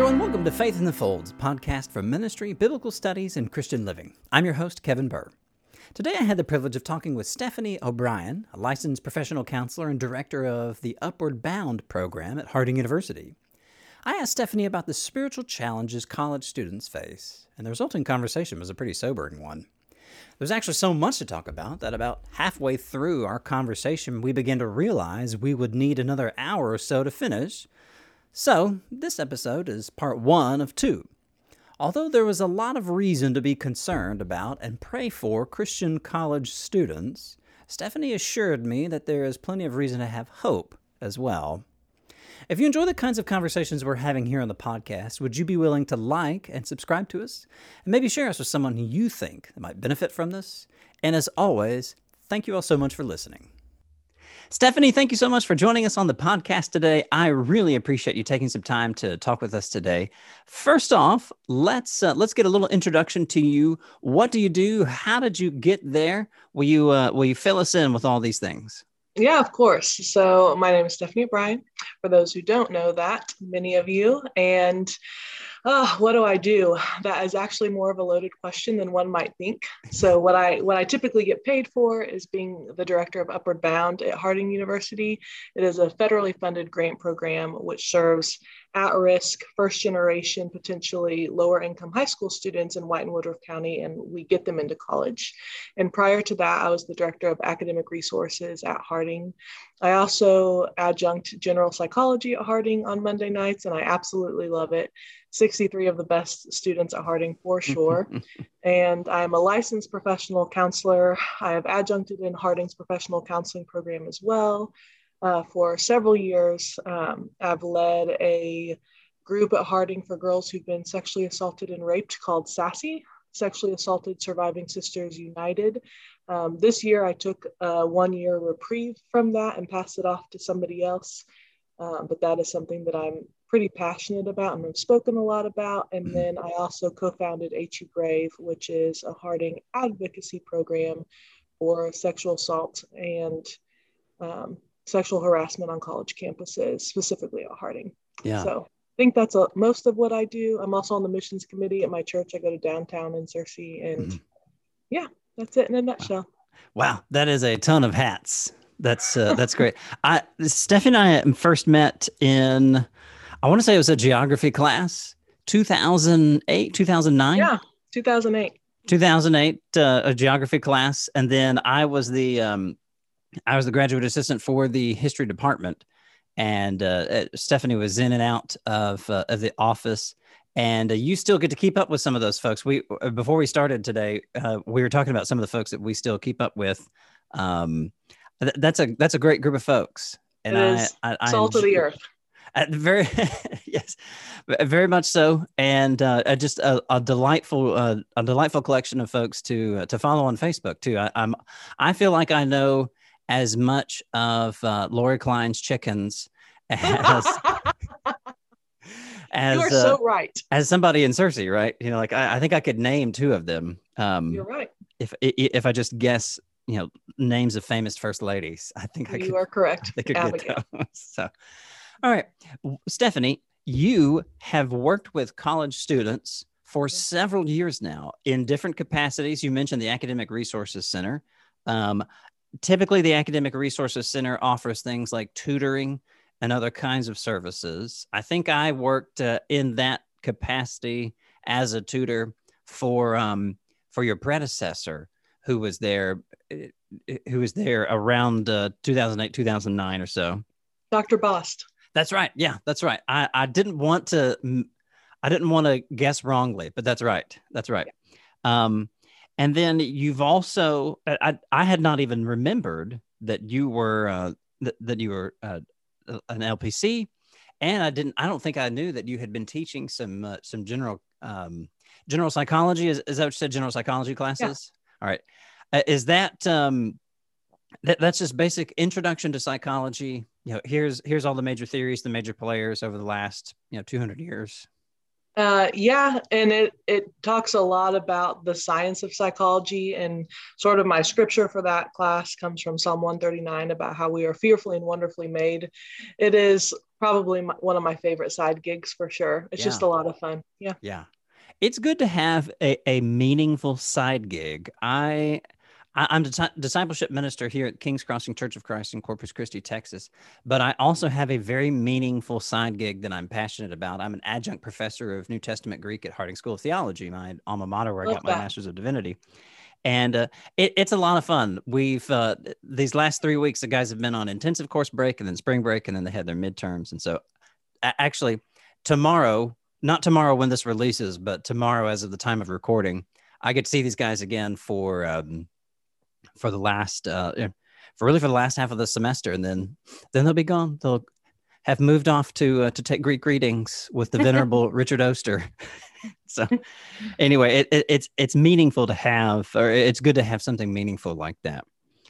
Everyone, welcome to Faith in the Folds, podcast for ministry, biblical studies, and Christian living. I'm your host, Kevin Burr. Today I had the privilege of talking with Stephanie O'Brien, a licensed professional counselor and director of the Upward Bound program at Harding University. I asked Stephanie about the spiritual challenges college students face, and the resulting conversation was a pretty sobering one. There's actually so much to talk about that about halfway through our conversation, we began to realize we would need another hour or so to finish, so, this episode is part one of two. Although there was a lot of reason to be concerned about and pray for Christian college students, Stephanie assured me that there is plenty of reason to have hope as well. If you enjoy the kinds of conversations we're having here on the podcast, would you be willing to like and subscribe to us? And maybe share us with someone who you think might benefit from this? And as always, thank you all so much for listening. Stephanie, thank you so much for joining us on the podcast today. I really appreciate you taking some time to talk with us today. First off, let's uh, let's get a little introduction to you. What do you do? How did you get there? Will you uh, will you fill us in with all these things? Yeah, of course. So my name is Stephanie O'Brien. For those who don't know that, many of you, and oh, what do I do? That is actually more of a loaded question than one might think. So what I what I typically get paid for is being the director of Upward Bound at Harding University. It is a federally funded grant program which serves at risk first generation, potentially lower income high school students in White and Woodruff County, and we get them into college. And prior to that, I was the director of academic resources at Harding. I also adjunct general psychology at Harding on Monday nights, and I absolutely love it. 63 of the best students at Harding for sure. and I'm a licensed professional counselor. I have adjuncted in Harding's professional counseling program as well. Uh, for several years, um, I've led a group at Harding for girls who've been sexually assaulted and raped called SASSY, Sexually Assaulted Surviving Sisters United. Um, this year, I took a one year reprieve from that and passed it off to somebody else. Um, but that is something that I'm pretty passionate about and I've spoken a lot about. And mm-hmm. then I also co founded HU Brave, which is a Harding advocacy program for sexual assault and um, sexual harassment on college campuses, specifically at Harding. Yeah. So I think that's a, most of what I do. I'm also on the missions committee at my church. I go to downtown in Searcy, and mm-hmm. yeah, that's it in a nutshell. Wow, that is a ton of hats. That's uh, that's great. I Stephanie and I first met in I want to say it was a geography class, 2008, 2009. Yeah, 2008. 2008, uh, a geography class, and then I was the um, I was the graduate assistant for the history department, and uh, uh Stephanie was in and out of uh, of the office. And uh, you still get to keep up with some of those folks. We uh, before we started today, we were talking about some of the folks that we still keep up with. Um, th- that's a that's a great group of folks, and I, I, I salt enjoy, of the earth very yes very much so and uh, just a, a delightful uh, a delightful collection of folks to uh, to follow on facebook too I, am i feel like i know as much of uh, lori klein's chickens as as you are so uh, right as somebody in Searcy, right you know like I, I think i could name two of them um you're right if if i just guess you know names of famous first ladies i think i you could, are correct I could get those. so all right. Stephanie, you have worked with college students for several years now in different capacities. You mentioned the Academic Resources Center. Um, typically, the Academic Resources Center offers things like tutoring and other kinds of services. I think I worked uh, in that capacity as a tutor for um, for your predecessor, who was there, uh, who was there around uh, 2008, 2009 or so. Dr. Bost. That's right. Yeah, that's right. I, I didn't want to I didn't want to guess wrongly, but that's right. That's right. Um, and then you've also I I had not even remembered that you were uh, that, that you were uh, an LPC, and I didn't I don't think I knew that you had been teaching some uh, some general um, general psychology. Is, is that what you said? General psychology classes. Yeah. All right. Uh, is that um, that, that's just basic introduction to psychology you know here's here's all the major theories the major players over the last you know 200 years uh, yeah, and it it talks a lot about the science of psychology, and sort of my scripture for that class comes from Psalm 139 about how we are fearfully and wonderfully made. It is probably my, one of my favorite side gigs for sure. It's yeah. just a lot of fun. Yeah. Yeah. It's good to have a, a meaningful side gig. I I'm a discipleship minister here at King's Crossing Church of Christ in Corpus Christi, Texas. But I also have a very meaningful side gig that I'm passionate about. I'm an adjunct professor of New Testament Greek at Harding School of Theology, my alma mater, where I got my Master's of Divinity. And uh, it, it's a lot of fun. We've uh, these last three weeks, the guys have been on intensive course break and then spring break, and then they had their midterms. And so, actually, tomorrow, not tomorrow when this releases, but tomorrow, as of the time of recording, I get to see these guys again for. Um, for the last uh, for really for the last half of the semester, and then then they'll be gone. They'll have moved off to uh, to take Greek readings with the venerable Richard Oster. so anyway, it, it, it's it's meaningful to have, or it's good to have something meaningful like that.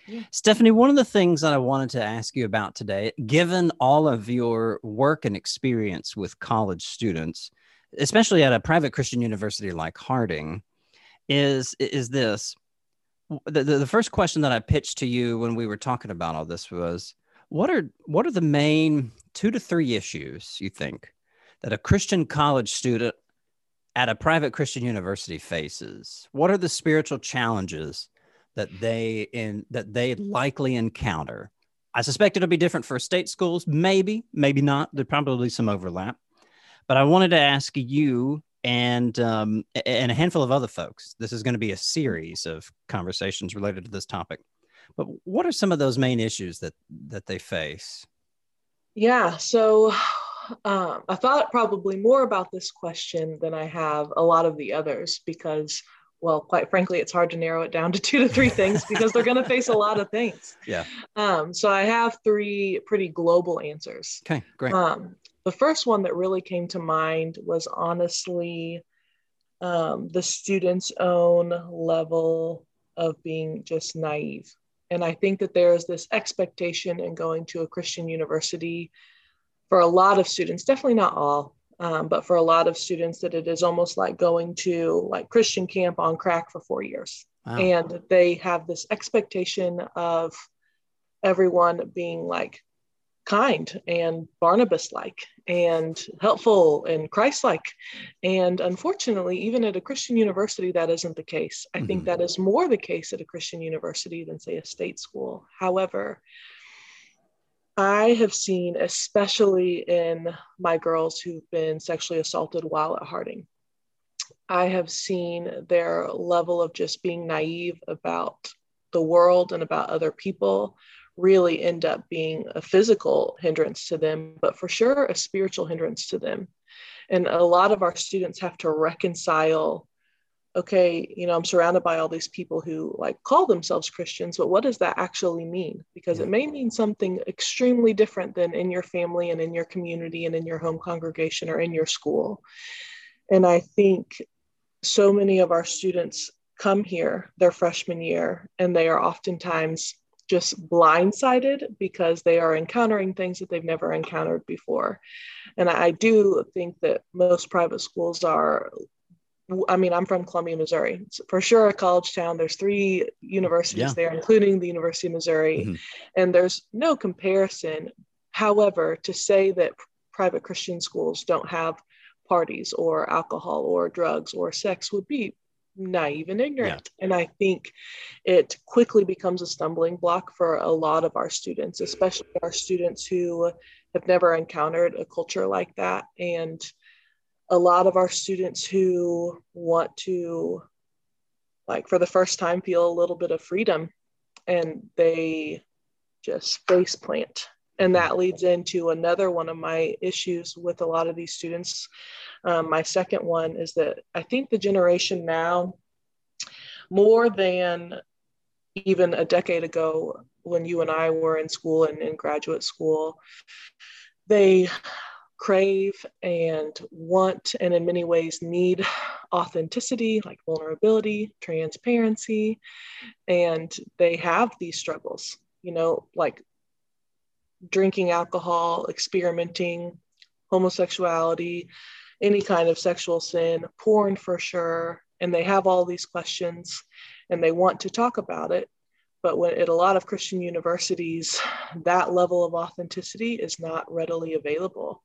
Yeah. Stephanie, one of the things that I wanted to ask you about today, given all of your work and experience with college students, especially at a private Christian university like Harding, is is this the, the, the first question that I pitched to you when we were talking about all this was what are what are the main two to three issues you think that a Christian college student at a private Christian university faces? What are the spiritual challenges that they in that they likely encounter? I suspect it'll be different for state schools, maybe, maybe not. There's probably some overlap. But I wanted to ask you and um, and a handful of other folks. This is going to be a series of conversations related to this topic. But what are some of those main issues that that they face? Yeah, so um, I thought probably more about this question than I have a lot of the others because, well, quite frankly, it's hard to narrow it down to two to three things because they're going to face a lot of things. Yeah. Um, so I have three pretty global answers. Okay, great. Um, the first one that really came to mind was honestly um, the student's own level of being just naive. And I think that there is this expectation in going to a Christian university for a lot of students, definitely not all, um, but for a lot of students, that it is almost like going to like Christian camp on crack for four years. Wow. And they have this expectation of everyone being like kind and Barnabas like and helpful and Christ like. And unfortunately, even at a Christian university, that isn't the case. I mm-hmm. think that is more the case at a Christian university than, say, a state school. However, I have seen, especially in my girls who've been sexually assaulted while at Harding, I have seen their level of just being naive about the world and about other people really end up being a physical hindrance to them, but for sure a spiritual hindrance to them. And a lot of our students have to reconcile okay, you know, I'm surrounded by all these people who like call themselves Christians, but what does that actually mean? Because it may mean something extremely different than in your family and in your community and in your home congregation or in your school. And I think so many of our students come here their freshman year and they are oftentimes just blindsided because they are encountering things that they've never encountered before. And I do think that most private schools are. I mean, I'm from Columbia, Missouri. It's for sure, a college town. There's three universities yeah. there, including the University of Missouri, mm-hmm. and there's no comparison. However, to say that private Christian schools don't have parties or alcohol or drugs or sex would be naive and ignorant. Yeah. And I think it quickly becomes a stumbling block for a lot of our students, especially our students who have never encountered a culture like that. And a lot of our students who want to, like, for the first time, feel a little bit of freedom and they just face plant and that leads into another one of my issues with a lot of these students. Um, my second one is that I think the generation now, more than even a decade ago when you and I were in school and in graduate school, they crave and want and in many ways need authenticity like vulnerability transparency and they have these struggles you know like drinking alcohol, experimenting, homosexuality, any kind of sexual sin, porn for sure. And they have all these questions and they want to talk about it. but when at a lot of Christian universities, that level of authenticity is not readily available.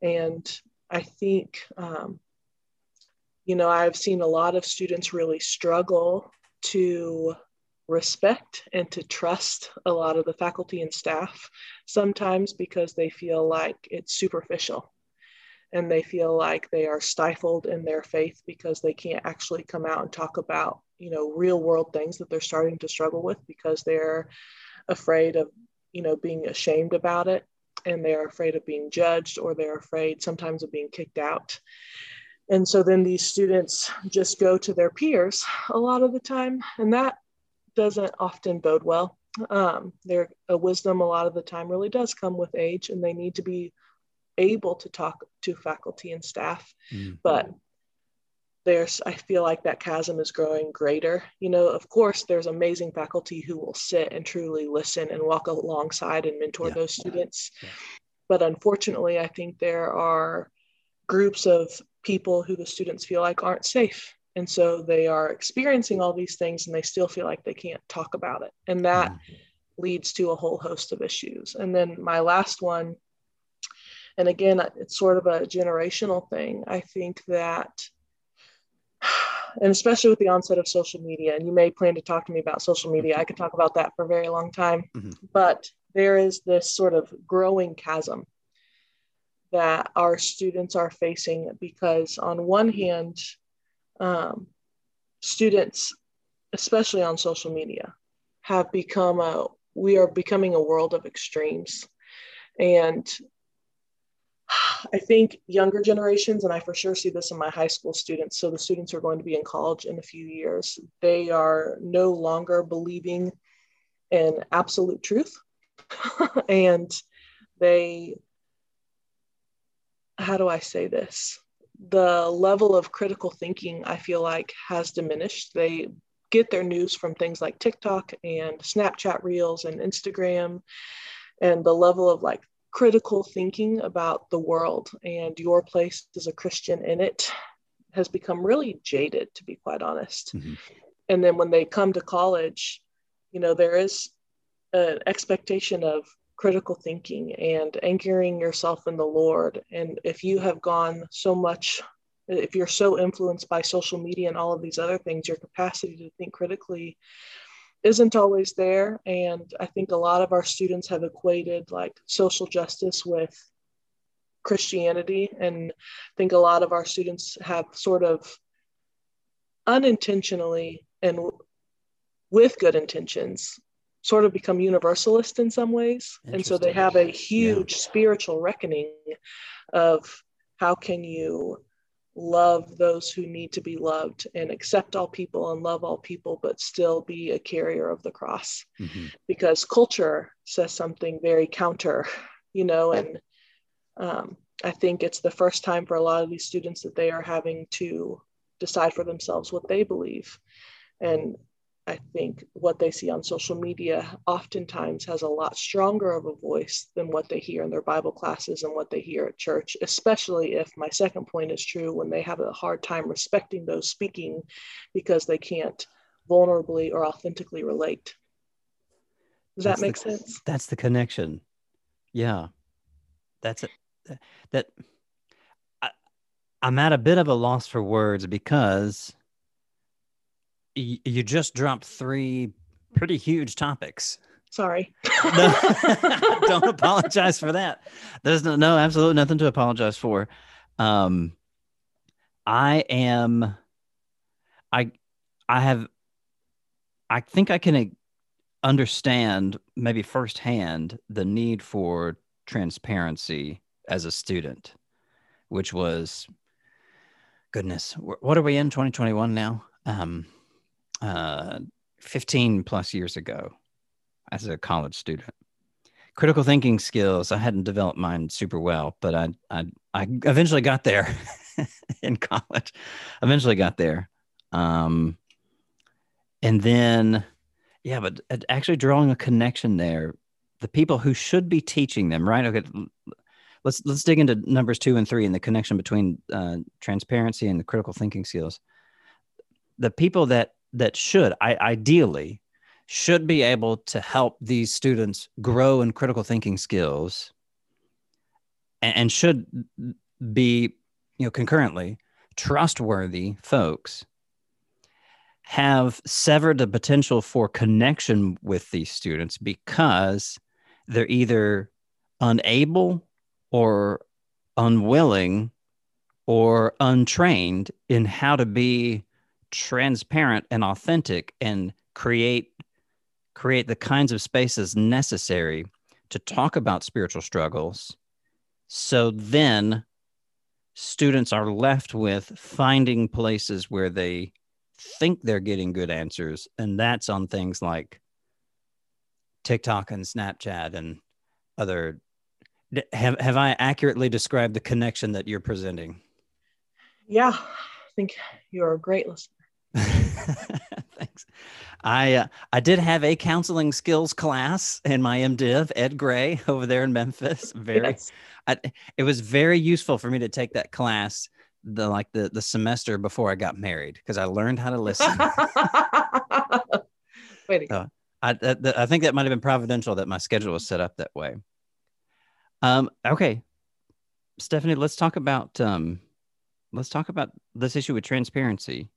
And I think, um, you know, I've seen a lot of students really struggle to respect and to trust a lot of the faculty and staff, sometimes because they feel like it's superficial. And they feel like they are stifled in their faith because they can't actually come out and talk about you know real world things that they're starting to struggle with because they're afraid of you know being ashamed about it. And they're afraid of being judged or they're afraid sometimes of being kicked out. And so then these students just go to their peers a lot of the time. And that doesn't often bode well um, their wisdom a lot of the time really does come with age and they need to be able to talk to faculty and staff mm-hmm. but there's i feel like that chasm is growing greater you know of course there's amazing faculty who will sit and truly listen and walk alongside and mentor yeah. those students yeah. but unfortunately i think there are groups of people who the students feel like aren't safe and so they are experiencing all these things and they still feel like they can't talk about it and that mm-hmm. leads to a whole host of issues and then my last one and again, it's sort of a generational thing. I think that, and especially with the onset of social media, and you may plan to talk to me about social media, I could talk about that for a very long time. Mm-hmm. But there is this sort of growing chasm that our students are facing because, on one hand, um, students, especially on social media, have become a we are becoming a world of extremes. And I think younger generations, and I for sure see this in my high school students, so the students who are going to be in college in a few years, they are no longer believing in absolute truth. and they, how do I say this? The level of critical thinking, I feel like, has diminished. They get their news from things like TikTok and Snapchat Reels and Instagram. And the level of like critical thinking about the world and your place as a Christian in it has become really jaded, to be quite honest. Mm-hmm. And then when they come to college, you know, there is an expectation of critical thinking and anchoring yourself in the Lord. And if you have gone so much, if you're so influenced by social media and all of these other things, your capacity to think critically isn't always there. And I think a lot of our students have equated like social justice with Christianity. And I think a lot of our students have sort of unintentionally and with good intentions sort of become universalist in some ways. And so they have a huge yeah. spiritual reckoning of how can you love those who need to be loved and accept all people and love all people, but still be a carrier of the cross. Mm-hmm. Because culture says something very counter, you know, and um, I think it's the first time for a lot of these students that they are having to decide for themselves what they believe. And I think what they see on social media oftentimes has a lot stronger of a voice than what they hear in their Bible classes and what they hear at church, especially if my second point is true when they have a hard time respecting those speaking because they can't vulnerably or authentically relate. Does that's that make the, sense? That's the connection. Yeah. That's it. That I, I'm at a bit of a loss for words because you just dropped three pretty huge topics. Sorry. no, don't apologize for that. There's no, no, absolutely nothing to apologize for. Um, I am, I, I have, I think I can understand maybe firsthand the need for transparency as a student, which was, goodness, what are we in 2021 now? Um, uh, 15 plus years ago as a college student. Critical thinking skills, I hadn't developed mine super well, but I, I, I eventually got there in college. Eventually got there. Um, and then, yeah, but actually drawing a connection there, the people who should be teaching them, right? Okay, let's let's dig into numbers two and three and the connection between uh, transparency and the critical thinking skills. The people that that should I ideally should be able to help these students grow in critical thinking skills and, and should be, you know, concurrently trustworthy folks have severed the potential for connection with these students because they're either unable or unwilling or untrained in how to be transparent and authentic and create create the kinds of spaces necessary to talk about spiritual struggles so then students are left with finding places where they think they're getting good answers and that's on things like TikTok and Snapchat and other have have I accurately described the connection that you're presenting? Yeah, I think you're a great listener. Thanks. I uh, I did have a counseling skills class in my MDiv, Ed Gray, over there in Memphis. Very, yes. I, it was very useful for me to take that class the like the the semester before I got married because I learned how to listen. Wait. So, I I think that might have been providential that my schedule was set up that way. Um. Okay, Stephanie, let's talk about um, let's talk about this issue with transparency,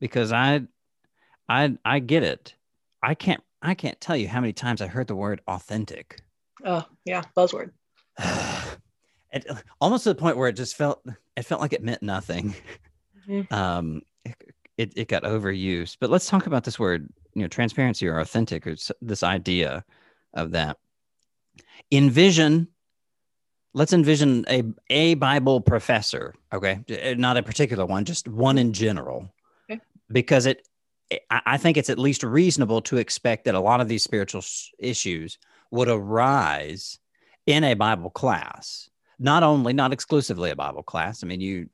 because I, I I get it. I can't I can't tell you how many times I heard the word authentic. Oh yeah, buzzword. it, almost to the point where it just felt it felt like it meant nothing. Mm-hmm. Um, it, it got overused. But let's talk about this word, you know, transparency or authentic, or this idea of that. Envision, let's envision a, a Bible professor, okay? Uh, not a particular one, just one in general. Because it, I think it's at least reasonable to expect that a lot of these spiritual issues would arise in a Bible class. Not only, not exclusively a Bible class. I mean, you,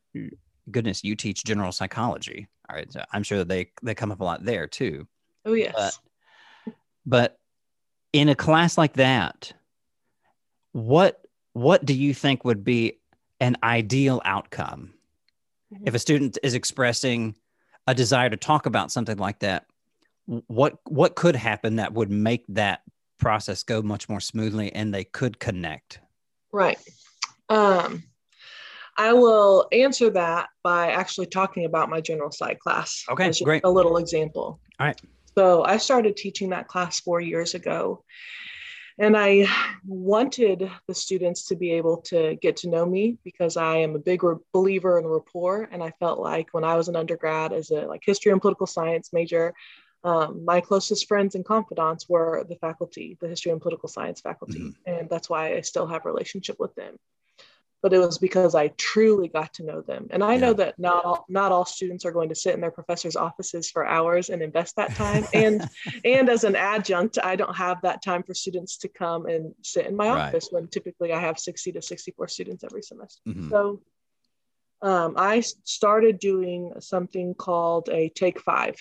goodness, you teach general psychology. All right. So I'm sure that they, they come up a lot there too. Oh, yes. But, but in a class like that, what what do you think would be an ideal outcome mm-hmm. if a student is expressing a desire to talk about something like that what what could happen that would make that process go much more smoothly and they could connect right um I will answer that by actually talking about my general psych class. Okay, great. A little example. All right. So I started teaching that class four years ago. And I wanted the students to be able to get to know me because I am a big believer in rapport. And I felt like when I was an undergrad as a like history and political science major, um, my closest friends and confidants were the faculty, the history and political science faculty. Mm-hmm. And that's why I still have a relationship with them but it was because I truly got to know them. And I yeah. know that not all, not all students are going to sit in their professors' offices for hours and invest that time. and and as an adjunct, I don't have that time for students to come and sit in my right. office when typically I have 60 to 64 students every semester. Mm-hmm. So um, I started doing something called a take five.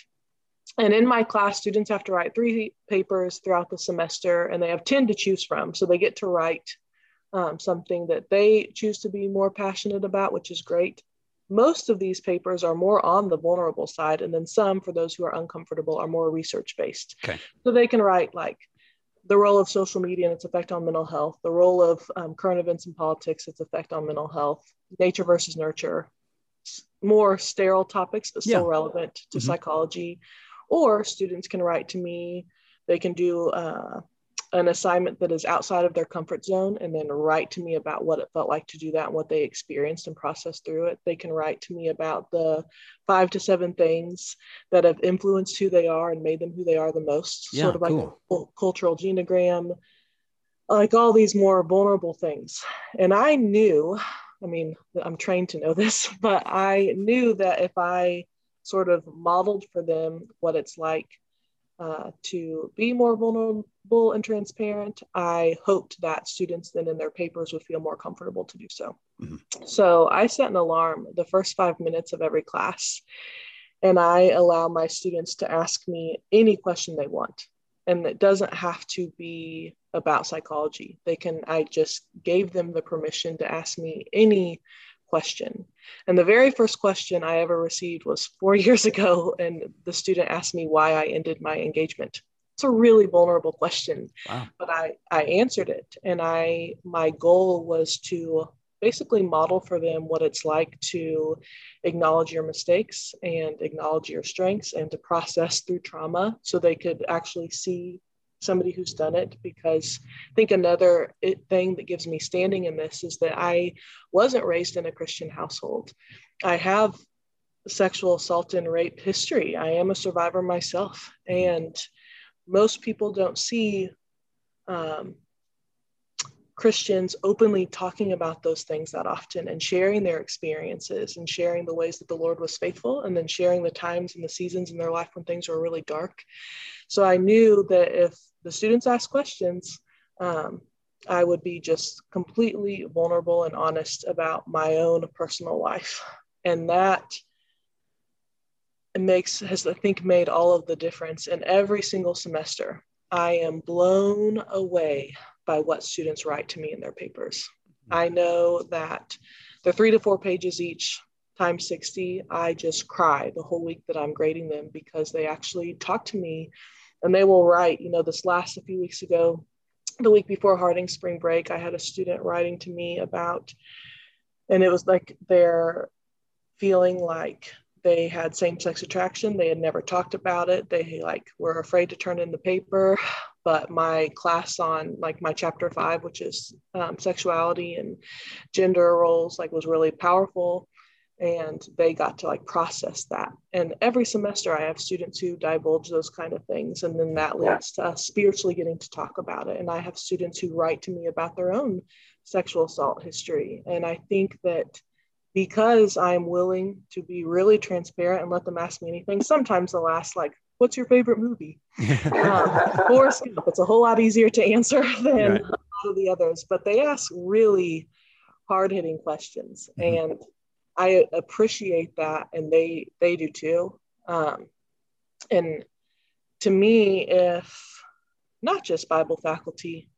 And in my class, students have to write three papers throughout the semester, and they have 10 to choose from. So they get to write um, something that they choose to be more passionate about, which is great. Most of these papers are more on the vulnerable side, and then some, for those who are uncomfortable, are more research based. Okay. So they can write like the role of social media and its effect on mental health, the role of um, current events and politics, its effect on mental health, nature versus nurture, more sterile topics, but still yeah. relevant to mm-hmm. psychology. Or students can write to me, they can do uh, an assignment that is outside of their comfort zone and then write to me about what it felt like to do that and what they experienced and processed through it. They can write to me about the five to seven things that have influenced who they are and made them who they are the most, yeah, sort of like cool. a cultural genogram, like all these more vulnerable things. And I knew, I mean, I'm trained to know this, but I knew that if I sort of modeled for them what it's like uh, to be more vulnerable and transparent, I hoped that students then in their papers would feel more comfortable to do so. Mm-hmm. So I set an alarm the first five minutes of every class, and I allow my students to ask me any question they want. And it doesn't have to be about psychology. They can, I just gave them the permission to ask me any question. And the very first question I ever received was four years ago, and the student asked me why I ended my engagement. it's a really vulnerable question. Wow. But I, I answered it. And I my goal was to basically model for them what it's like to acknowledge your mistakes and acknowledge your strengths and to process through trauma so they could actually see somebody who's done it because i think another thing that gives me standing in this is that i wasn't raised in a christian household i have sexual assault and rape history i am a survivor myself and most people don't see um, Christians openly talking about those things that often and sharing their experiences and sharing the ways that the Lord was faithful and then sharing the times and the seasons in their life when things were really dark. So I knew that if the students ask questions, um, I would be just completely vulnerable and honest about my own personal life. And that makes, has I think made all of the difference. in every single semester, I am blown away by what students write to me in their papers. Mm-hmm. I know that they're three to four pages each times 60. I just cry the whole week that I'm grading them because they actually talk to me and they will write. You know, this last a few weeks ago, the week before Harding spring break, I had a student writing to me about, and it was like they're feeling like they had same-sex attraction. They had never talked about it. They like were afraid to turn in the paper. But my class on like my chapter five which is um, sexuality and gender roles like was really powerful and they got to like process that and every semester i have students who divulge those kind of things and then that leads to us spiritually getting to talk about it and i have students who write to me about their own sexual assault history and i think that because I'm willing to be really transparent and let them ask me anything. Sometimes they'll ask, like, what's your favorite movie? um, Gump. It's a whole lot easier to answer than right. a lot of the others, but they ask really hard hitting questions. Mm-hmm. And I appreciate that. And they, they do too. Um, and to me, if not just Bible faculty,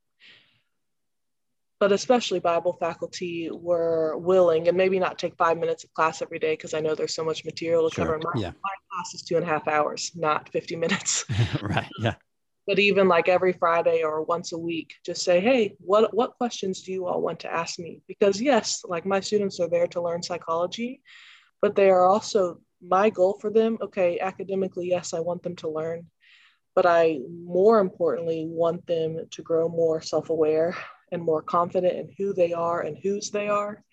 but especially Bible faculty were willing and maybe not take five minutes of class every day because I know there's so much material to sure. cover. My, yeah. my class is two and a half hours, not 50 minutes. right. Yeah. But even like every Friday or once a week, just say, hey, what what questions do you all want to ask me? Because yes, like my students are there to learn psychology, but they are also my goal for them. Okay, academically, yes, I want them to learn, but I more importantly want them to grow more self-aware and more confident in who they are and whose they are.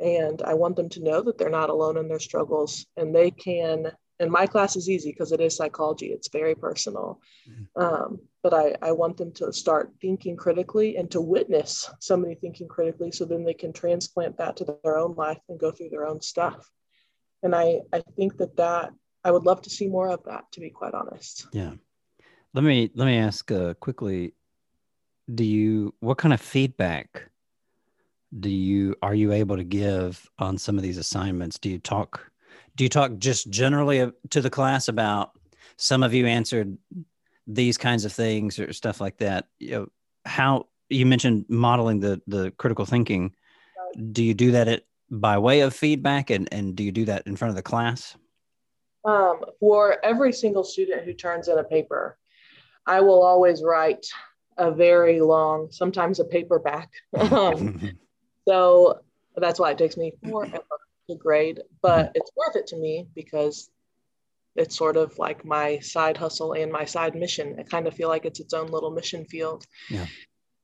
And I want them to know that they're not alone in their struggles and they can. And my class is easy because it is psychology, it's very personal. Mm-hmm. Um, but I, I want them to start thinking critically and to witness somebody thinking critically so then they can transplant that to their own life and go through their own stuff. And I, I think that that I would love to see more of that, to be quite honest. Yeah. Let me let me ask uh, quickly do you what kind of feedback do you are you able to give on some of these assignments do you talk do you talk just generally to the class about some of you answered these kinds of things or stuff like that? You know how you mentioned modeling the the critical thinking. Do you do that at, by way of feedback and and do you do that in front of the class? Um, for every single student who turns in a paper i will always write a very long, sometimes a paperback. um, so that's why it takes me forever grade, but mm-hmm. it's worth it to me because it's sort of like my side hustle and my side mission. I kind of feel like it's its own little mission field. Yeah.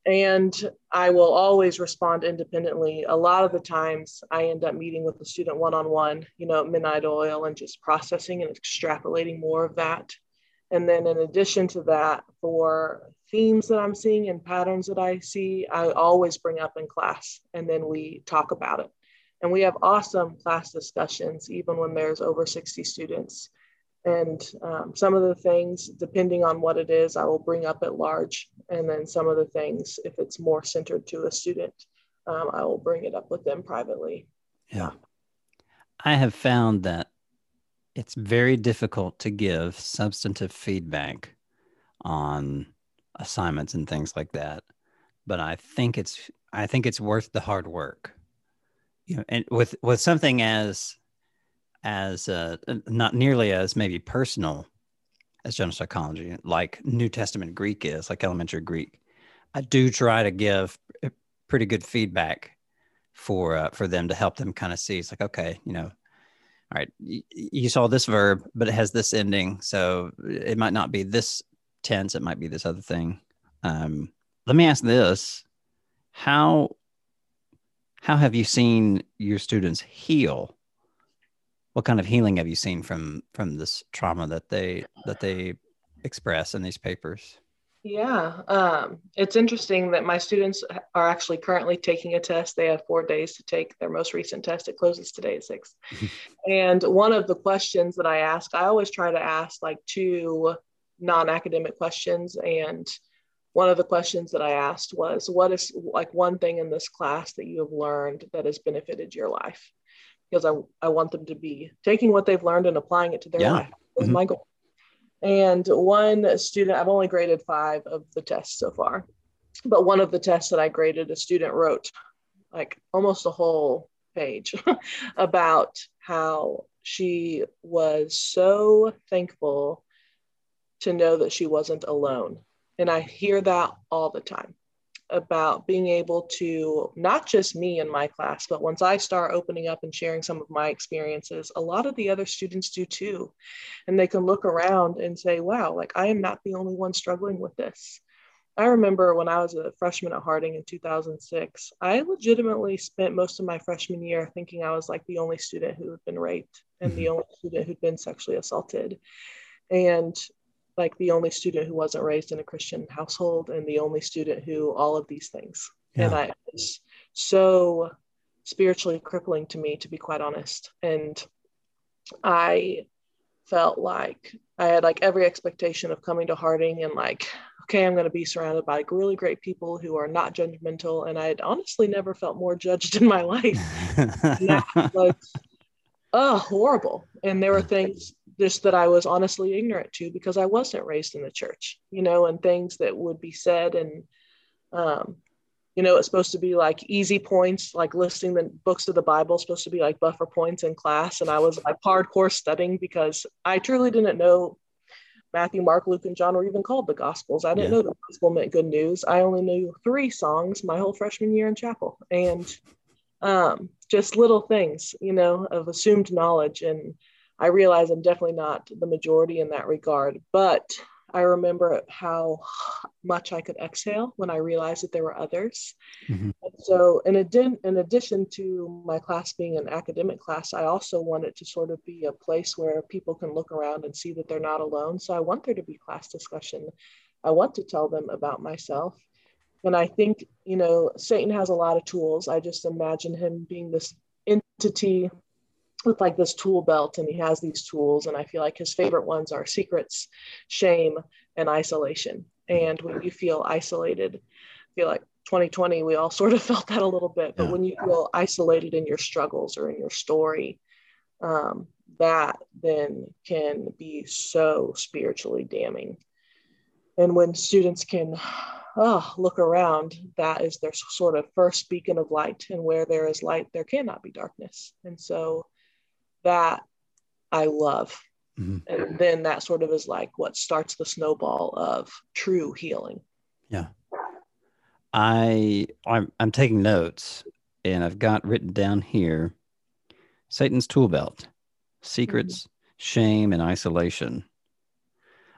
And I will always respond independently. A lot of the times I end up meeting with the student one on one, you know, midnight oil and just processing and extrapolating more of that. And then in addition to that, for themes that I'm seeing and patterns that I see, I always bring up in class and then we talk about it. And we have awesome class discussions, even when there's over 60 students. And um, some of the things, depending on what it is, I will bring up at large. And then some of the things, if it's more centered to a student, um, I will bring it up with them privately. Yeah. I have found that it's very difficult to give substantive feedback on assignments and things like that but i think it's i think it's worth the hard work you know and with with something as as uh, not nearly as maybe personal as general psychology, like New Testament Greek is, like elementary Greek. I do try to give pretty good feedback for uh, for them to help them kind of see. It's like, okay, you know, all right, you, you saw this verb, but it has this ending, so it might not be this tense. It might be this other thing. Um, let me ask this: how how have you seen your students heal? What kind of healing have you seen from from this trauma that they that they express in these papers? Yeah um, it's interesting that my students are actually currently taking a test. They have four days to take their most recent test. It closes today at six. And one of the questions that i ask i always try to ask like two non-academic questions and one of the questions that I asked was, What is like one thing in this class that you have learned that has benefited your life? Because I, I want them to be taking what they've learned and applying it to their yeah. life. That's mm-hmm. my goal. And one student, I've only graded five of the tests so far, but one of the tests that I graded, a student wrote like almost a whole page about how she was so thankful to know that she wasn't alone and I hear that all the time about being able to, not just me in my class, but once I start opening up and sharing some of my experiences, a lot of the other students do too. And they can look around and say, wow, like I am not the only one struggling with this. I remember when I was a freshman at Harding in 2006, I legitimately spent most of my freshman year thinking I was like the only student who had been raped and the mm-hmm. only student who'd been sexually assaulted. And like the only student who wasn't raised in a Christian household and the only student who all of these things. Yeah. And I was so spiritually crippling to me, to be quite honest. And I felt like I had like every expectation of coming to Harding and like, okay, I'm going to be surrounded by really great people who are not judgmental. And I had honestly never felt more judged in my life. like, oh, uh, horrible. And there were things just that I was honestly ignorant to because I wasn't raised in the church, you know, and things that would be said and, um, you know, it's supposed to be like easy points, like listing the books of the Bible, supposed to be like buffer points in class. And I was like hardcore studying because I truly didn't know Matthew, Mark, Luke, and John were even called the Gospels. I didn't yeah. know the gospel meant good news. I only knew three songs my whole freshman year in chapel. And um, just little things, you know, of assumed knowledge. And I realize I'm definitely not the majority in that regard, but I remember how much I could exhale when I realized that there were others. Mm-hmm. so, in, addi- in addition to my class being an academic class, I also want it to sort of be a place where people can look around and see that they're not alone. So, I want there to be class discussion. I want to tell them about myself. And I think, you know, Satan has a lot of tools. I just imagine him being this entity with like this tool belt and he has these tools and i feel like his favorite ones are secrets shame and isolation. And when you feel isolated I feel like 2020 we all sort of felt that a little bit but yeah. when you feel isolated in your struggles or in your story um, that then can be so spiritually damning. And when students can oh, look around that is their sort of first beacon of light and where there is light there cannot be darkness. And so that I love. Mm-hmm. And then that sort of is like what starts the snowball of true healing. Yeah. I I'm, I'm taking notes and I've got written down here Satan's tool belt, secrets, mm-hmm. shame, and isolation.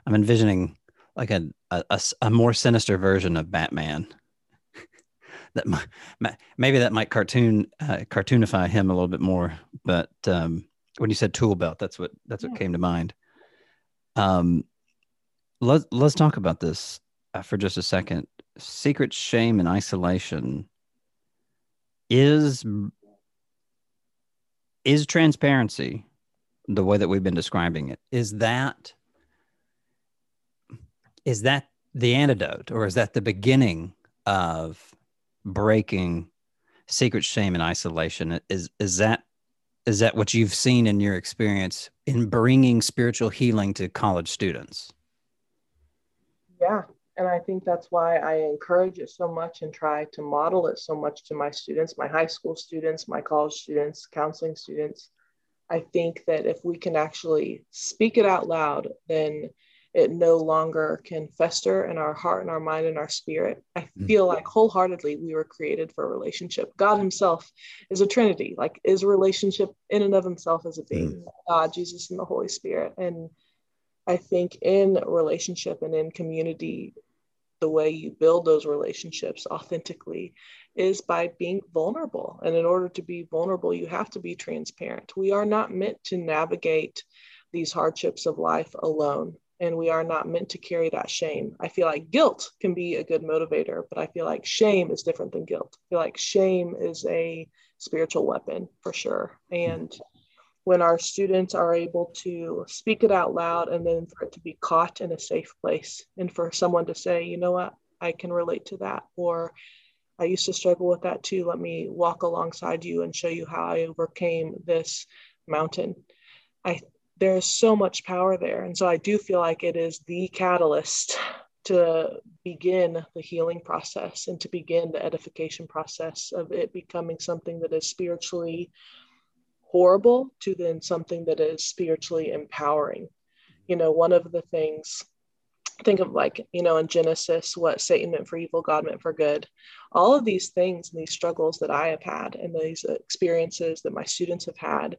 I'm envisioning like a, a, a more sinister version of Batman. that might, maybe that might cartoon uh, cartoonify him a little bit more, but um, when you said tool belt, that's what that's what came to mind. Um, let's let's talk about this uh, for just a second. Secret shame and isolation is is transparency the way that we've been describing it is that is that the antidote or is that the beginning of breaking secret shame and isolation is is that is that what you've seen in your experience in bringing spiritual healing to college students? Yeah and i think that's why i encourage it so much and try to model it so much to my students my high school students my college students counseling students. I think that if we can actually speak it out loud then it no longer can fester in our heart and our mind and our spirit. I Mm. feel like wholeheartedly we were created for a relationship. God Himself is a Trinity, like is a relationship in and of Himself as a being. God, Jesus, and the Holy Spirit. And I think in relationship and in community, the way you build those relationships authentically is by being vulnerable. And in order to be vulnerable, you have to be transparent. We are not meant to navigate these hardships of life alone. And we are not meant to carry that shame. I feel like guilt can be a good motivator, but I feel like shame is different than guilt. I feel like shame is a spiritual weapon for sure. And when our students are able to speak it out loud and then for it to be caught in a safe place and for someone to say, you know what, I can relate to that, or I used to struggle with that too. Let me walk alongside you and show you how I overcame this mountain. I there's so much power there. And so I do feel like it is the catalyst to begin the healing process and to begin the edification process of it becoming something that is spiritually horrible to then something that is spiritually empowering. You know, one of the things, think of like, you know, in Genesis, what Satan meant for evil, God meant for good. All of these things and these struggles that I have had and these experiences that my students have had,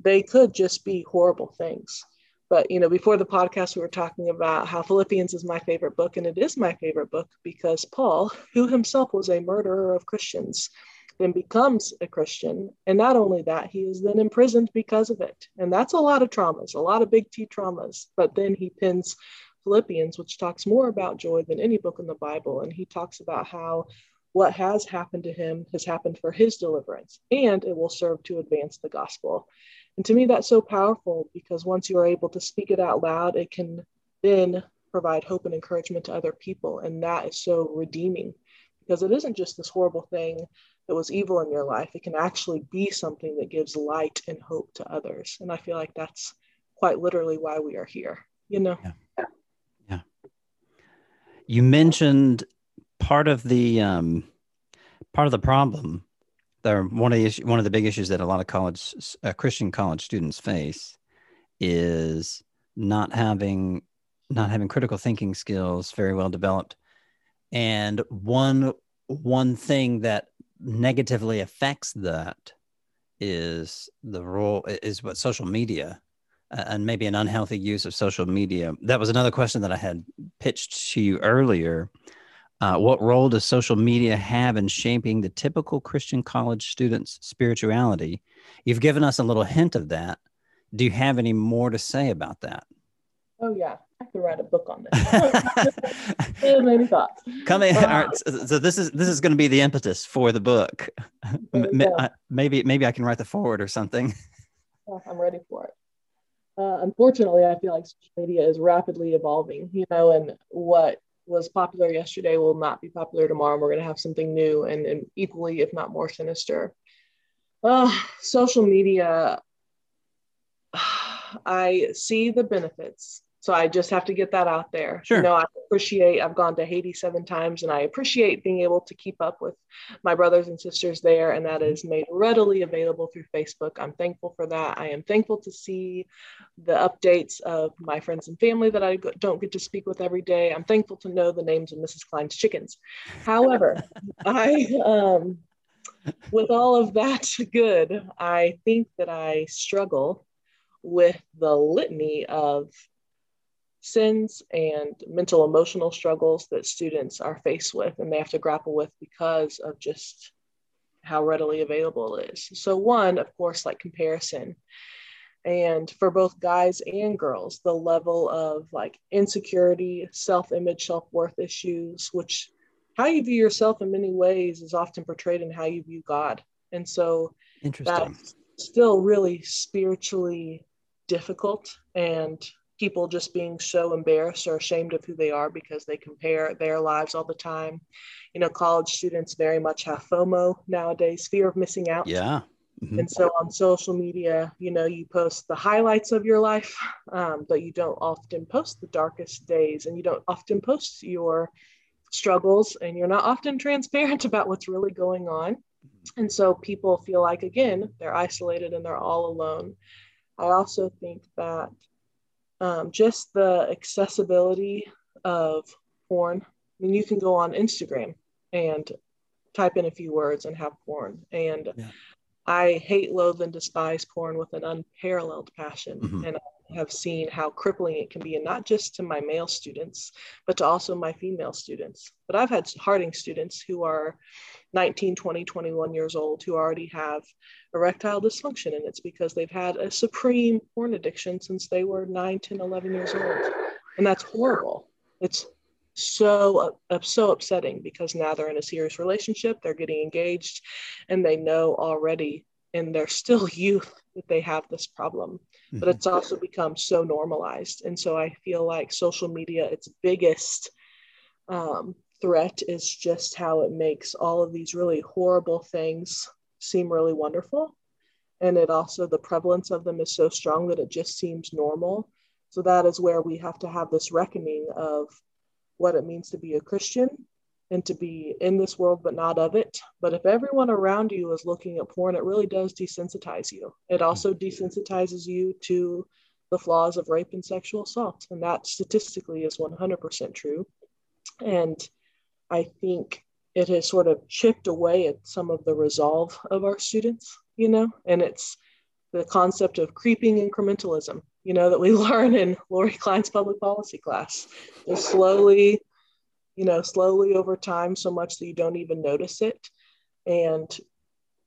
they could just be horrible things. But, you know, before the podcast, we were talking about how Philippians is my favorite book, and it is my favorite book because Paul, who himself was a murderer of Christians, then becomes a Christian. And not only that, he is then imprisoned because of it. And that's a lot of traumas, a lot of big T traumas. But then he pins Philippians, which talks more about joy than any book in the Bible. And he talks about how what has happened to him has happened for his deliverance, and it will serve to advance the gospel. And to me, that's so powerful because once you are able to speak it out loud, it can then provide hope and encouragement to other people. And that is so redeeming because it isn't just this horrible thing that was evil in your life. It can actually be something that gives light and hope to others. And I feel like that's quite literally why we are here, you know? Yeah. You mentioned part of the um, part of the problem there one of the issue, one of the big issues that a lot of college uh, Christian college students face is not having not having critical thinking skills very well developed. And one one thing that negatively affects that is the role is what social media and maybe an unhealthy use of social media that was another question that i had pitched to you earlier uh, what role does social media have in shaping the typical Christian college student's spirituality? You've given us a little hint of that. Do you have any more to say about that? Oh yeah, I could write a book on this. many thoughts. Coming, uh, all right, so, so this is this is going to be the impetus for the book. Maybe maybe I can write the foreword or something. I'm ready for it. Uh, unfortunately, I feel like social media is rapidly evolving. You know, and what was popular yesterday will not be popular tomorrow. We're going to have something new and, and equally, if not more sinister. Uh, social media, I see the benefits. So I just have to get that out there. Sure. You know, I appreciate, I've gone to Haiti seven times and I appreciate being able to keep up with my brothers and sisters there. And that is made readily available through Facebook. I'm thankful for that. I am thankful to see the updates of my friends and family that I don't get to speak with every day. I'm thankful to know the names of Mrs. Klein's chickens. However, I, um, with all of that good, I think that I struggle with the litany of sins and mental emotional struggles that students are faced with and they have to grapple with because of just how readily available it is. So, one, of course, like comparison. And for both guys and girls, the level of like insecurity, self image, self worth issues, which how you view yourself in many ways is often portrayed in how you view God. And so that's still really spiritually difficult and people just being so embarrassed or ashamed of who they are because they compare their lives all the time. You know, college students very much have FOMO nowadays, fear of missing out. Yeah. Mm-hmm. And so on social media, you know, you post the highlights of your life, um, but you don't often post the darkest days and you don't often post your struggles and you're not often transparent about what's really going on. And so people feel like, again, they're isolated and they're all alone. I also think that um, just the accessibility of porn. I mean, you can go on Instagram and type in a few words and have porn. And yeah. I hate, loathe, and despise porn with an unparalleled passion. Mm-hmm. And I have seen how crippling it can be, and not just to my male students, but to also my female students. But I've had Harding students who are 19, 20, 21 years old who already have erectile dysfunction, and it's because they've had a supreme porn addiction since they were 9, 10, 11 years old. And that's horrible. It's so uh, so upsetting because now they're in a serious relationship they're getting engaged and they know already in their still youth that they have this problem mm-hmm. but it's also become so normalized. And so i feel like social media its biggest um, threat is just how it makes all of these really horrible things seem really wonderful. And it also the prevalence of them is so strong that it just seems normal. So that is where we have to have this reckoning of what it means to be a Christian and to be in this world but not of it. But if everyone around you is looking at porn, it really does desensitize you. It also desensitizes you to the flaws of rape and sexual assault. And that statistically is 100% true. And I think it has sort of chipped away at some of the resolve of our students, you know, and it's the concept of creeping incrementalism you know, that we learn in Lori Klein's public policy class. Just slowly, you know, slowly over time, so much that you don't even notice it. And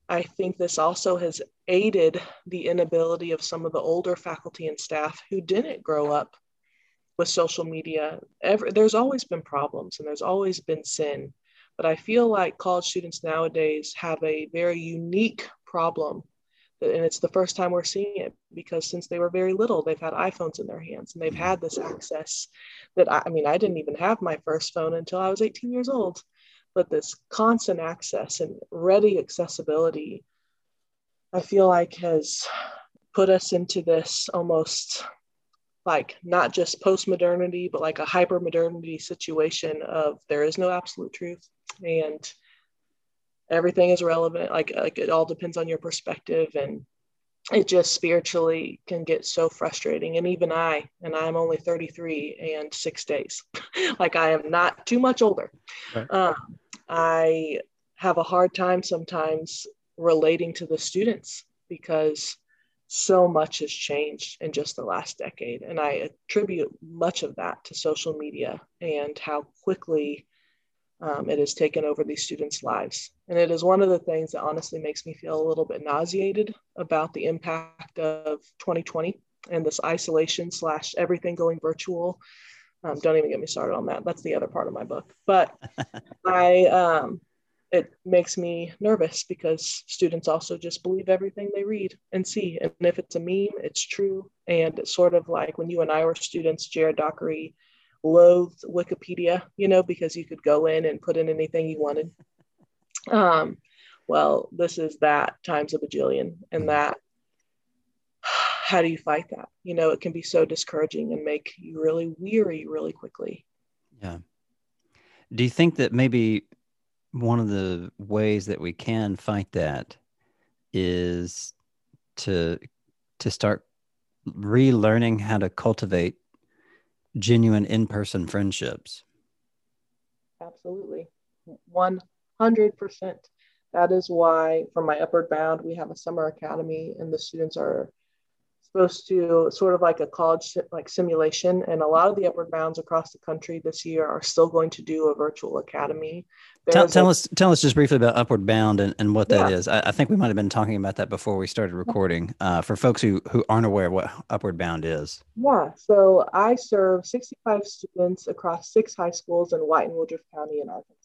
I think this also has aided the inability of some of the older faculty and staff who didn't grow up with social media. Ever, there's always been problems and there's always been sin. But I feel like college students nowadays have a very unique problem and it's the first time we're seeing it because since they were very little they've had iphones in their hands and they've mm-hmm. had this access that I, I, mean i didn't even have my first phone until i was 18 years old but this constant access and ready accessibility i feel like has put us into this almost like not just post modernity but like a hyper modernity situation of there is no absolute truth. And everything is relevant like like it all depends on your perspective and it just spiritually can get so frustrating. And even i and i'm only 33 and six days. Like i am not too much older. Right. um, i have a hard time sometimes relating to the students because so much has changed in just the last decade. And i attribute much of that to social media and how quickly um, it has taken over these students' lives. And it is one of the things that honestly makes me feel a little bit nauseated about the impact of 2020 and this isolation slash everything going virtual. Um, don't even get me started on that. That's the other part of my book. But I, um, it makes me nervous because students also just believe everything they read and see. And if it's a meme, it's true. And it's sort of like when you and I were students, Jared Dockery loathed Wikipedia, you know, because you could go in and put in anything you wanted. Um, well, this is that times a bajillion, and that how do you fight that? You know, it can be so discouraging and make you really weary really quickly. Yeah. Do you think that maybe one of the ways that we can fight that is to to start relearning how to cultivate genuine in person friendships. Absolutely. 100%. That is why, for my Upward Bound, we have a summer academy, and the students are supposed to sort of like a college like simulation and a lot of the upward bounds across the country this year are still going to do a virtual academy. Tell, tell a, us tell us just briefly about upward bound and, and what that yeah. is. I, I, think we might have been talking about that before we started recording. Uh, for folks who who aren't aware of what upward bound is. Yeah so i serve 65 students across six high schools in white and woodruff county in arkansas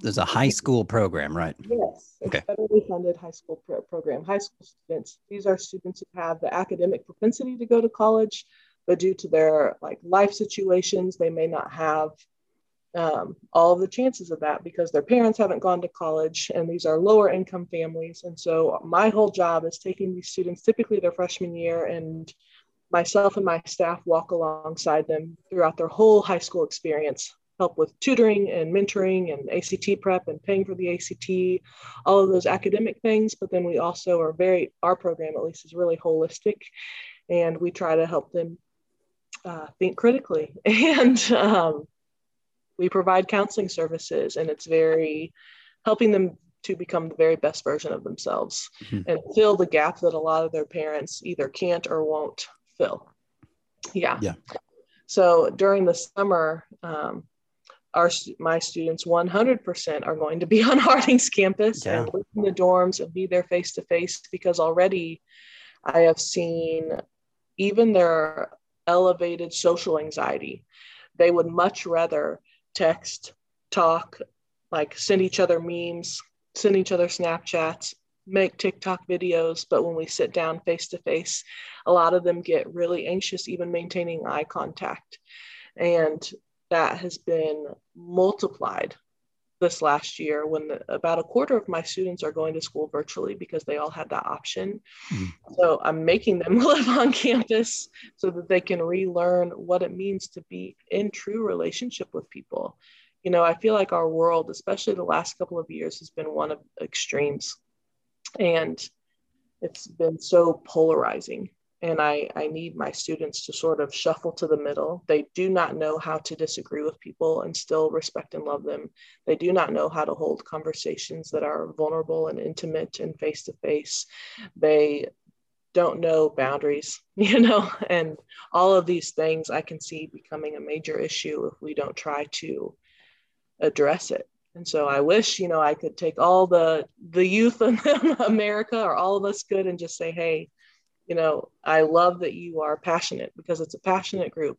there's a high school program, right? Yes, it's okay. federally funded high school pro- program. High school students. These are students who have the academic propensity to go to college, but due to their like life situations, they may not have um, all of the chances of that because their parents haven't gone to college, and these are lower income families. And so my whole job is taking these students, typically their freshman year, and myself and my staff walk alongside them throughout their whole high school experience help with tutoring and mentoring and ACT prep and paying for the ACT, all of those academic things. But then we also are very, our program at least is really holistic. And we try to help them uh, think critically. And um, we provide counseling services, and it's very helping them to become the very best version of themselves mm-hmm. and fill the gap that a lot of their parents either can't or won't fill. Yeah. Yeah. So during the summer, um, our my students 100% are going to be on Harding's campus yeah. and live in the dorms and be there face to face because already I have seen even their elevated social anxiety. They would much rather text, talk, like send each other memes, send each other Snapchats, make TikTok videos. But when we sit down face to face, a lot of them get really anxious, even maintaining eye contact. And that has been multiplied this last year when the, about a quarter of my students are going to school virtually because they all had that option. Mm-hmm. So I'm making them live on campus so that they can relearn what it means to be in true relationship with people. You know, I feel like our world, especially the last couple of years, has been one of extremes. And it's been so polarizing and I, I need my students to sort of shuffle to the middle. They do not know how to disagree with people and still respect and love them. They do not know how to hold conversations that are vulnerable and intimate and face to face. They don't know boundaries, you know, and all of these things I can see becoming a major issue if we don't try to address it. And so I wish, you know, I could take all the the youth in America or all of us good and just say, hey, you know, I love that you are passionate because it's a passionate group.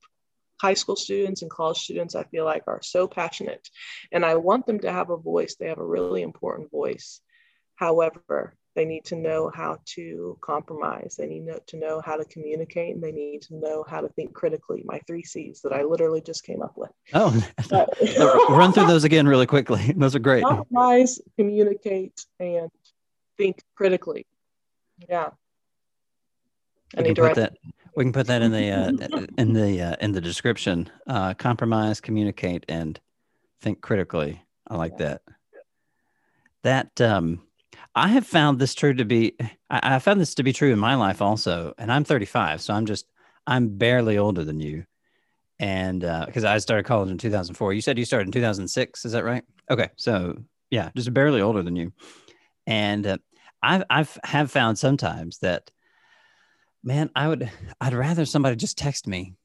High school students and college students, I feel like, are so passionate. And I want them to have a voice. They have a really important voice. However, they need to know how to compromise. They need to know how to communicate and they need to know how to think critically. My three C's that I literally just came up with. Oh, run through those again really quickly. Those are great. Compromise, communicate, and think critically. Yeah we can put that. We can put that in the uh, in the uh, in the description. Uh, compromise, communicate, and think critically. I like that. That um, I have found this true to be. I, I found this to be true in my life also, and I'm 35, so I'm just I'm barely older than you, and because uh, I started college in 2004. You said you started in 2006. Is that right? Okay, so yeah, just barely older than you, and uh, I've I've have found sometimes that man, I would, I'd rather somebody just text me,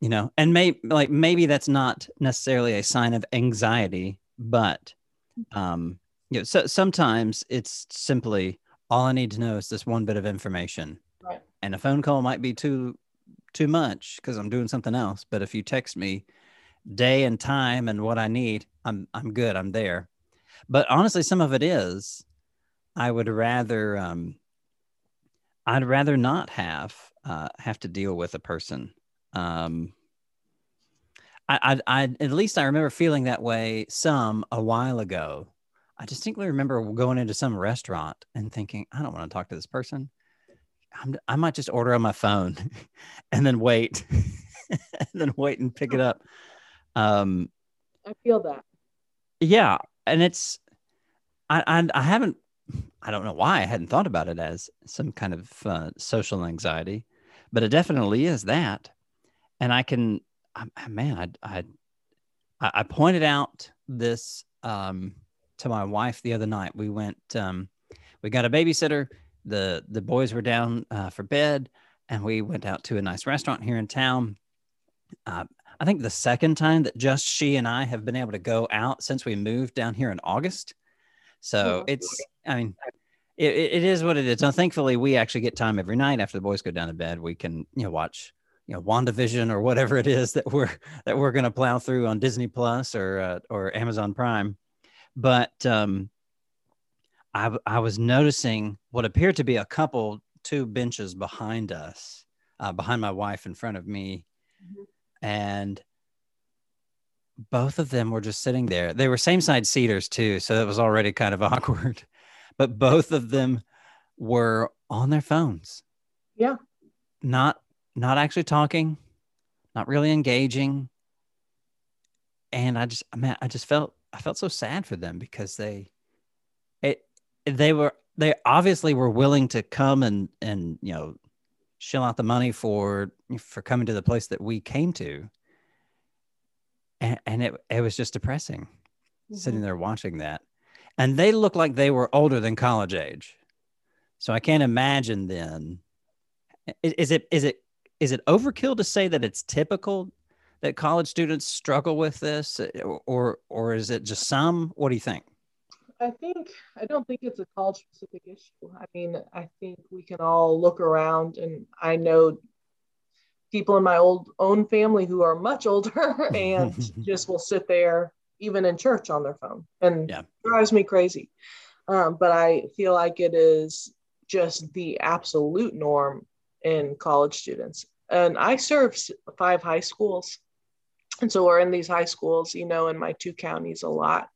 you know, and maybe like maybe that's not necessarily a sign of anxiety, but, um, you know, so sometimes it's simply all I need to know is this one bit of information, right. and a phone call might be too too much because I'm doing something else. But if you text me day and time and what I need, I'm I'm good. I'm there. But honestly, some of it is I would rather um, I'd rather not have uh, have to deal with a person. Um, I, I, I, at least I remember feeling that way some a while ago. I distinctly remember going into some restaurant and thinking, I don't want to talk to this person. I'm, i might just order on my phone and then wait, and then wait and pick it up. Um, I feel that. Yeah, and it's I, I I haven't I don't know why I hadn't thought about it as some kind of uh, social anxiety, but it definitely is that. And I can, I, man, I, I, I pointed out this um, to my wife the other night. We went, um, we got a babysitter. The the boys were down uh, for bed, and we went out to a nice restaurant here in town. Uh, I think the second time that just she and I have been able to go out since we moved down here in August. So oh, it's, I mean, it, it is what it is. Now, thankfully, we actually get time every night after the boys go down to bed. We can, you know, watch, you know, WandaVision or whatever it is that we're that we're going to plow through on Disney Plus or uh, or Amazon Prime. But um, I I was noticing what appeared to be a couple two benches behind us, uh, behind my wife, in front of me, mm-hmm. and both of them were just sitting there. They were same side seaters too, so it was already kind of awkward. But both of them were on their phones. Yeah. Not not actually talking, not really engaging. And I just I mean I just felt I felt so sad for them because they it they were they obviously were willing to come and and you know shell out the money for for coming to the place that we came to and, and it, it was just depressing mm-hmm. sitting there watching that and they look like they were older than college age. So i can't imagine then is, is it is it is it overkill to say that it's typical that college students struggle with this? Or or is it just some? What do you think? I think I don't think it's a college specific issue. I mean, I think we can all look around, and I know people in my old own family who are much older and just will sit there even in church on their phone, and yeah. drives me crazy. Um, but I feel like it is just the absolute norm in college students. And I serve five high schools, and so we're in these high schools, you know, in my two counties a lot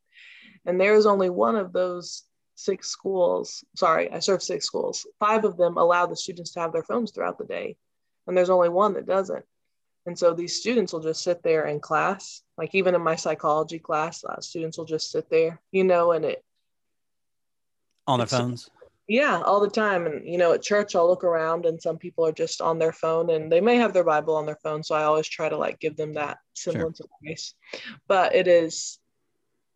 and there's only one of those six schools. Sorry, I serve six schools. Five of them allow the students to have their phones throughout the day, and there's only one that doesn't. And so these students will just sit there in class, like even in my psychology class, uh, students will just sit there, you know, and it on their phones. Yeah, all the time. And you know, at church, I'll look around, and some people are just on their phone, and they may have their Bible on their phone. So I always try to like give them that semblance sure. of grace. But it is,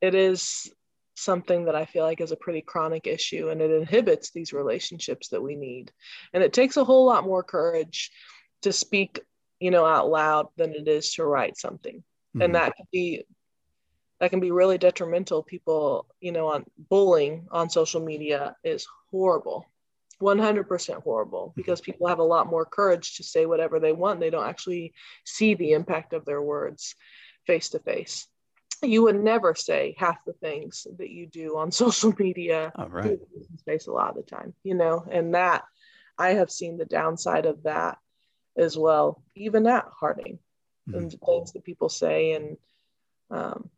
it is something that I feel like is a pretty chronic issue and it inhibits these relationships that we need. And it takes a whole lot more courage to speak, you know, out loud than it is to write something. Mm-hmm. And that can be that can be really detrimental. People, you know, on bullying on social media is horrible. 100% horrible mm-hmm. because people have a lot more courage to say whatever they want. They don't actually see the impact of their words face to face you would never say half the things that you do on social media oh, right. space a lot of the time you know and that i have seen the downside of that as well even at harding mm-hmm. and things that people say and um,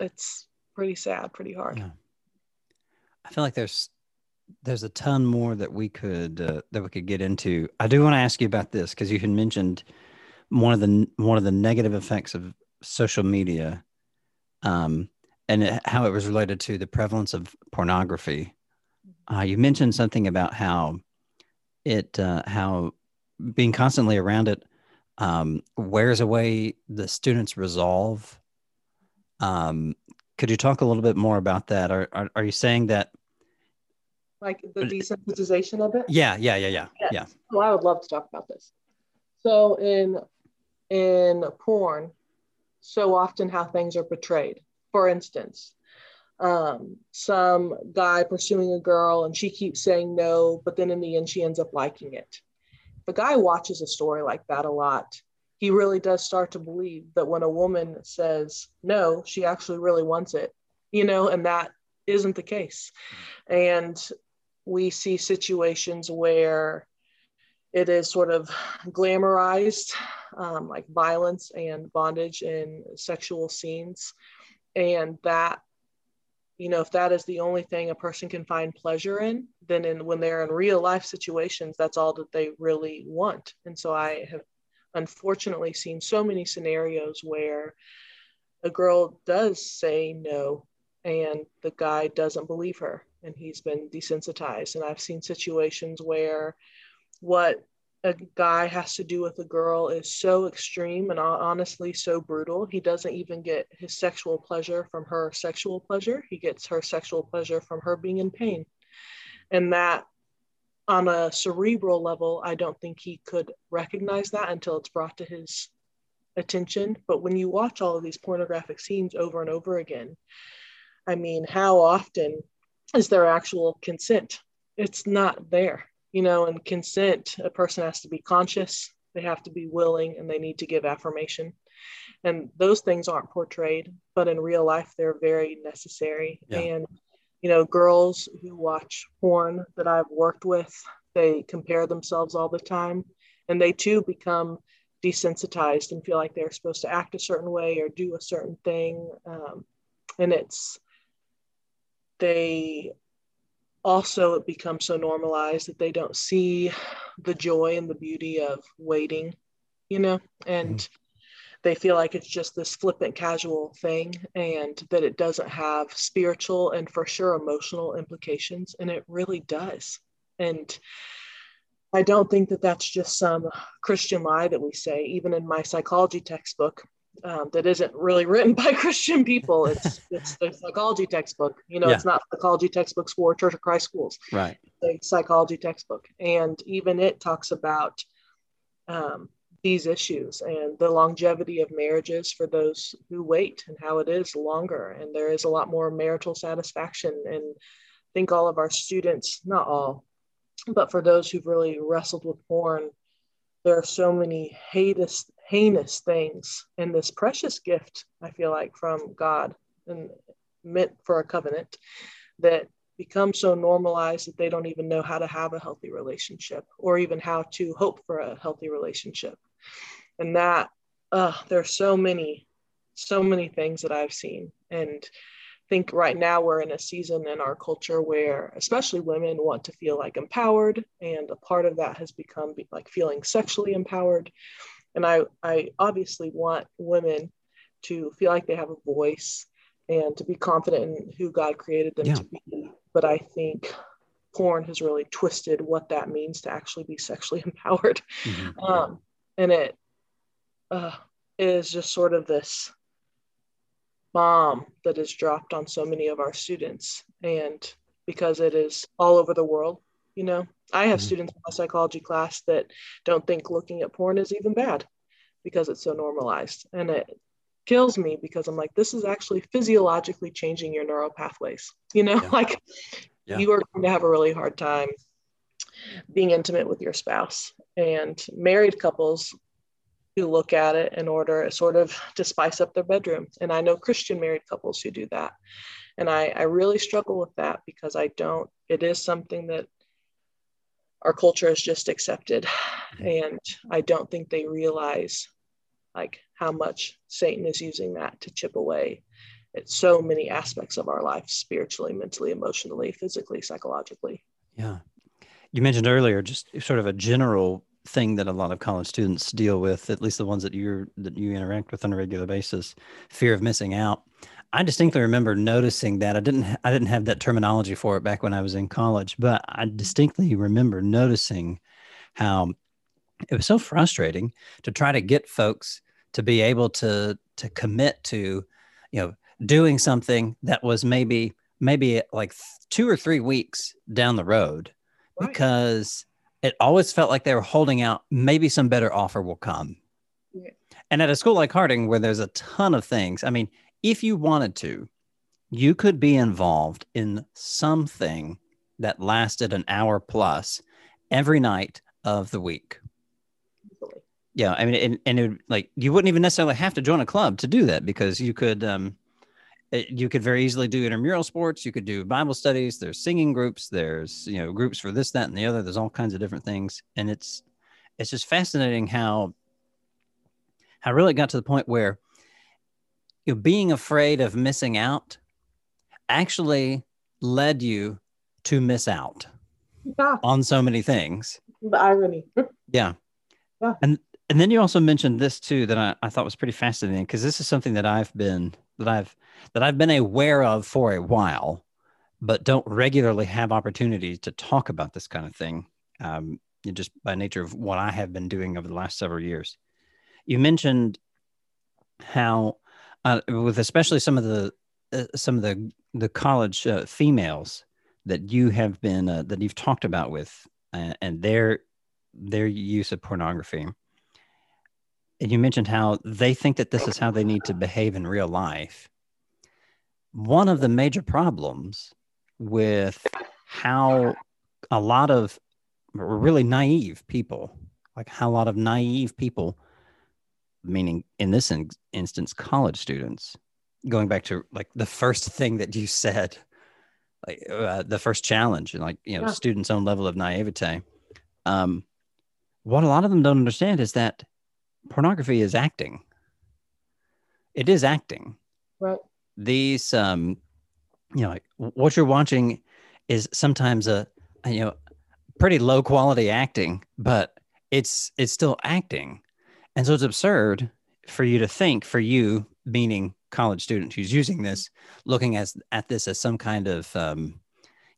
it's pretty sad pretty hard yeah. i feel like there's there's a ton more that we could uh, that we could get into i do want to ask you about this because you had mentioned one of the one of the negative effects of social media um, and it, how it was related to the prevalence of pornography. Uh, you mentioned something about how it, uh, how being constantly around it um, wears away the student's resolve. Um, could you talk a little bit more about that? Are, are, are you saying that? Like the desensitization of it? Yeah, yeah, yeah, yeah, yes. yeah. Well, I would love to talk about this. So in in porn, so often how things are portrayed. For instance, um, some guy pursuing a girl and she keeps saying no, but then in the end, she ends up liking it. If a guy watches a story like that a lot, he really does start to believe that when a woman says no, she actually really wants it, you know, and that isn't the case. And we see situations where it is sort of glamorized, um, like violence and bondage in sexual scenes. And that, you know, if that is the only thing a person can find pleasure in, then in, when they're in real life situations, that's all that they really want. And so I have unfortunately seen so many scenarios where a girl does say no and the guy doesn't believe her and he's been desensitized. And I've seen situations where what a guy has to do with a girl is so extreme and honestly so brutal. He doesn't even get his sexual pleasure from her sexual pleasure. He gets her sexual pleasure from her being in pain. And that, on a cerebral level, I don't think he could recognize that until it's brought to his attention. But when you watch all of these pornographic scenes over and over again, I mean, how often is there actual consent? It's not there you know, and consent, a person has to be conscious, they have to be willing, and they need to give affirmation. And those things aren't portrayed, but in real life, they're very necessary. Yeah. And, you know, girls who watch porn that I've worked with, they compare themselves all the time, and they too become desensitized and feel like they're supposed to act a certain way or do a certain thing. Um, and it's, they also it becomes so normalized that they don't see the joy and the beauty of waiting you know and mm-hmm. they feel like it's just this flippant casual thing and that it doesn't have spiritual and for sure emotional implications and it really does and I don't think that that's just some Christian lie that we say. Even in my psychology textbook, um, that isn't really written by Christian people. It's it's the psychology textbook. You know, yeah. it's not psychology textbooks for Church of Christ schools. Right. It's psychology textbook, and even it talks about um, these issues and the longevity of marriages for those who wait and how it is longer. And there is a lot more marital satisfaction. And I think all of our students, not all, but for those who've really wrestled with porn, there are so many heinous, heinous things in this precious gift, I feel like, from God and meant for a covenant that become so normalized that they don't even know how to have a healthy relationship or even how to hope for a healthy relationship. And that, uh, there are so many, so many things that I've seen. And think right now we're in a season in our culture where especially women want to feel like empowered and a part of that has become like feeling sexually empowered and i i obviously want women to feel like they have a voice and to be confident in who god created them yeah. to be but i think porn has really twisted what that means to actually be sexually empowered mm-hmm. um, and it uh, is just sort of this bomb that is dropped on so many of our students and because it is all over the world you know i have mm-hmm. students in my psychology class that don't think looking at porn is even bad because it's so normalized and it kills me because i'm like this is actually physiologically changing your neural pathways you know yeah. like yeah. you are going to have a really hard time being intimate with your spouse and married couples who look at it in order sort of to spice up their bedroom. And I know Christian married couples who do that. And I, I really struggle with that because I don't, it is something that our culture has just accepted. And I don't think they realize like how much Satan is using that to chip away at so many aspects of our life spiritually, mentally, emotionally, physically, psychologically. Yeah. You mentioned earlier just sort of a general thing that a lot of college students deal with, at least the ones that you that you interact with on a regular basis, fear of missing out. I distinctly remember noticing that I didn't I didn't have that terminology for it back when I was in college, but I distinctly remember noticing how it was so frustrating to try to get folks to be able to to commit to, you know, doing something that was maybe maybe like two or three weeks down the road right. because it always felt like they were holding out maybe some better offer will come. Yeah. and at a school like harding where there's a ton of things i mean if you wanted to you could be involved in something that lasted an hour plus every night of the week. Yeah i mean and, and it, like you wouldn't even necessarily have to join a club to do that because you could um Eh, you could very easily do intramural sports you could do bible studies there's singing groups there's you know groups for this that and the other there's all kinds of different things and it's it's just fascinating how how really got to the point where you know, being afraid of missing out actually led you to miss out yeah. on so many things. The irony. Yeah. Yeah. And and then you also mentioned this too that I, I thought was pretty fascinating because this is something that I've been that I've that I've been aware of for a while, but don't regularly have opportunities to talk about this kind of thing. Um, just by nature of what I have been doing over the last several years. You mentioned how, uh, with especially some of the uh, some of the the college uh, females that you have been uh, that you've talked about with, uh, and their their use of pornography and you mentioned how they think that this is how they need to behave in real life. One of the major problems with how a lot of really naive people, like how a lot of naive people, meaning in this in- instance, college students, going back to like the first thing that you said, like uh, the first challenge, and like you know, yeah. students' own level of naivete. Um, what a lot of them don't understand is that pornography is acting. It is acting. Right. These, um, you know, what you're watching is sometimes a, you know, pretty low quality acting, but it's it's still acting, and so it's absurd for you to think, for you meaning college student who's using this, looking as at this as some kind of um,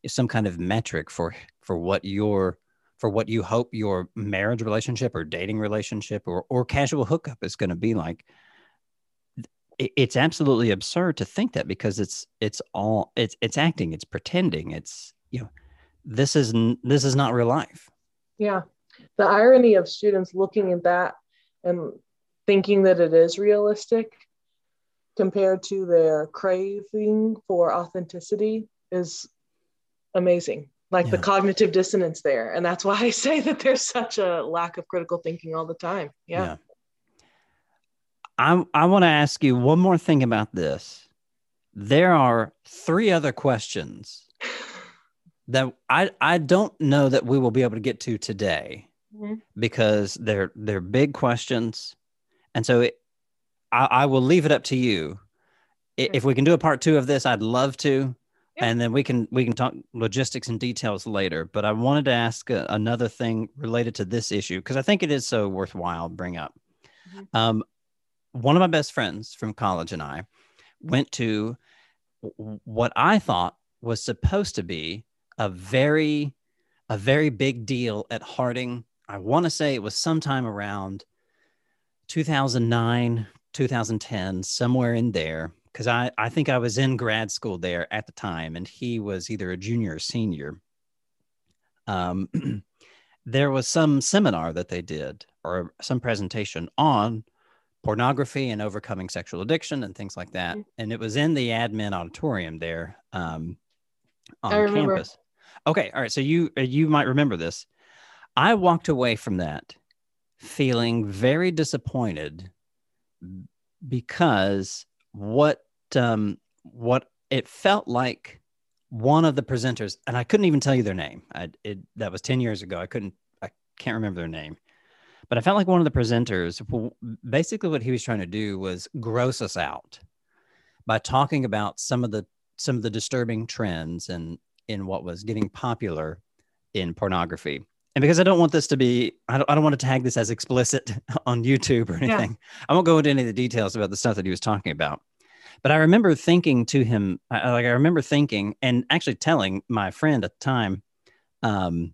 some kind of metric for for what your for what you hope your marriage relationship or dating relationship or, or casual hookup is going to be like. It's absolutely absurd to think that because it's it's all it's it's acting it's pretending it's you know this is this is not real life. Yeah. The irony of students looking at that and thinking that it is realistic compared to their craving for authenticity is amazing like yeah. the cognitive dissonance there. And that's why i say that there's such a lack of critical thinking all the time. Yeah, yeah. i i want to ask you one more thing about this. There are three other questions that i i don't know that we will be able to get to today mm-hmm. because they're they're big questions. And so it, I, I will leave it up to you. If we can do a part two of this i'd love to and then we can we can talk logistics and details later but i wanted to ask a, another thing related to this issue because i think it is so worthwhile to bring up. Mm-hmm. um, one of my best friends from college and i went to what i thought was supposed to be a very a very big deal at harding. I want to say it was sometime around 2009 2010 somewhere in there because I, I think I was in grad school there at the time, and he was either a junior or senior. Um, there was some seminar that they did or some presentation on pornography and overcoming sexual addiction and things like that. Mm-hmm. And it was in the admin auditorium there um, on campus. Okay, all right. So you uh, you might remember this. I walked away from that feeling very disappointed because what um, what it felt like one of the presenters, and I couldn't even tell you their name. I, it, that was 10 years ago. I couldn't, I can't remember their name, but I felt like one of the presenters, basically what he was trying to do was gross us out by talking about some of the, some of the disturbing trends and in what was getting popular in pornography. And because I don't want this to be, I don't, I don't want to tag this as explicit on YouTube or anything. Yeah. I won't go into any of the details about the stuff that he was talking about. But I remember thinking to him, like I remember thinking and actually telling my friend at the time, um,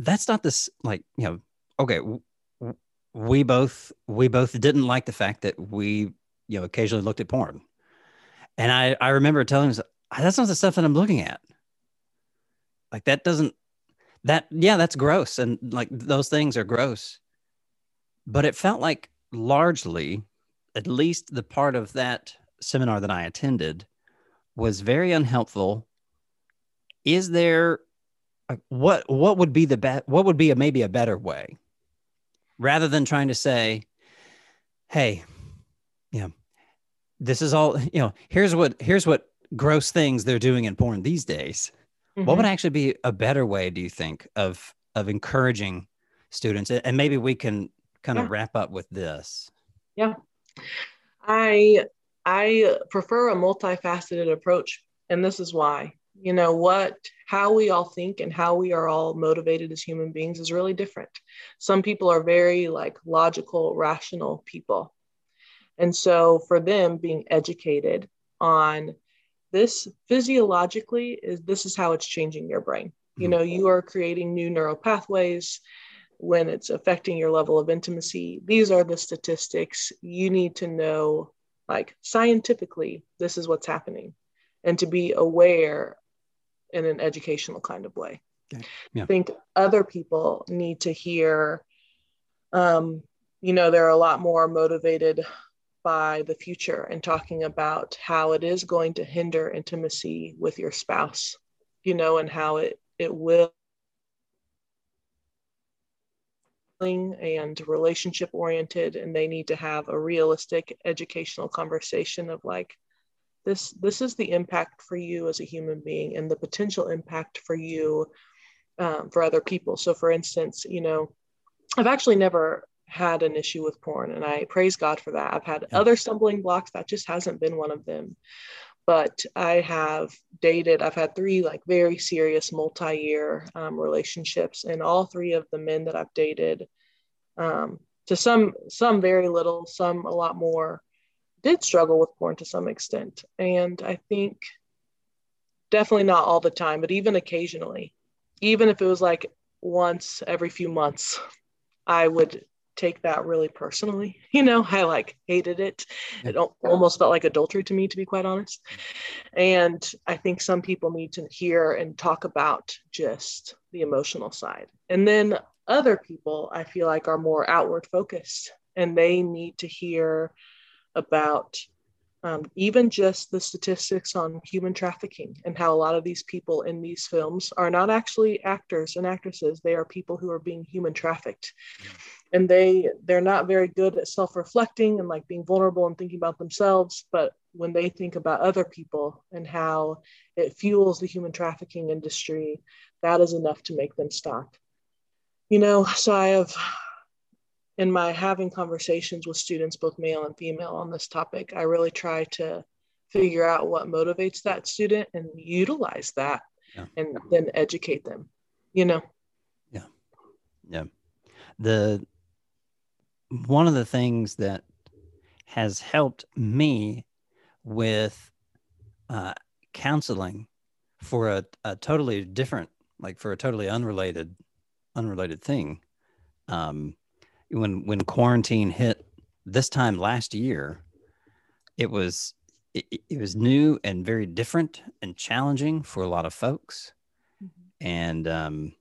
that's not this like you know, okay, we both we both didn't like the fact that we you know occasionally looked at porn, and I I remember telling him that's not the stuff that I'm looking at. Like that doesn't that yeah that's gross and like those things are gross, but it felt like largely at least the part of that seminar that I attended was very unhelpful. Is there what what would be the best what would be a, maybe a better way? Rather than trying to say hey know this is all you know here's what here's what gross things they're doing in porn these days mm-hmm. what would mm-hmm. actually be a better way do you think of of encouraging students and maybe we can kind yeah. of wrap up with this yeah I I prefer a multifaceted approach, and this is why. You know what, how we all think and how we are all motivated as human beings is really different. Some people are very like logical, rational people. And so for them being educated on this physiologically is this is how it's changing your brain. You know, you are creating new neural pathways when it's affecting your level of intimacy. These are the statistics. You need to know, like, scientifically, this is what's happening, and to be aware in an educational kind of way. Yeah. I think other people need to hear, um, you know, they're a lot more motivated by the future and talking about how it is going to hinder intimacy with your spouse, you know, and how it, it will and relationship oriented and they need to have a realistic educational conversation of like this this is the impact for you as a human being and the potential impact for you um, for other people. So for instance you know i've actually never had an issue with porn and i praise god for that i've had yeah. other stumbling blocks that just hasn't been one of them but I have dated, I've had three like very serious multi year um, relationships, and all three of the men that I've dated, um, to some, some very little, some a lot more, did struggle with porn to some extent. And I think definitely not all the time, but even occasionally, even if it was like once every few months, I would take that really personally. You know, I like hated it. It almost felt like adultery to me, to be quite honest. And I think some people need to hear and talk about just the emotional side. And then other people, I feel like, are more outward focused and they need to hear about um, even just the statistics on human trafficking and how a lot of these people in these films are not actually actors and actresses they are people who are being human trafficked and they they're not very good at self-reflecting and like being vulnerable and thinking about themselves but when they think about other people and how it fuels the human trafficking industry that is enough to make them stop. You know so i have in my having conversations with students both male and female on this topic i really try to figure out what motivates that student and utilize that yeah. and then educate them you know? Yeah. Yeah. The one of the things that has helped me with uh, counseling for a, a totally different, like for a totally unrelated, unrelated thing. Um, when when quarantine hit this time last year, it was it, it was new and very different and challenging for a lot of folks, mm-hmm. and um,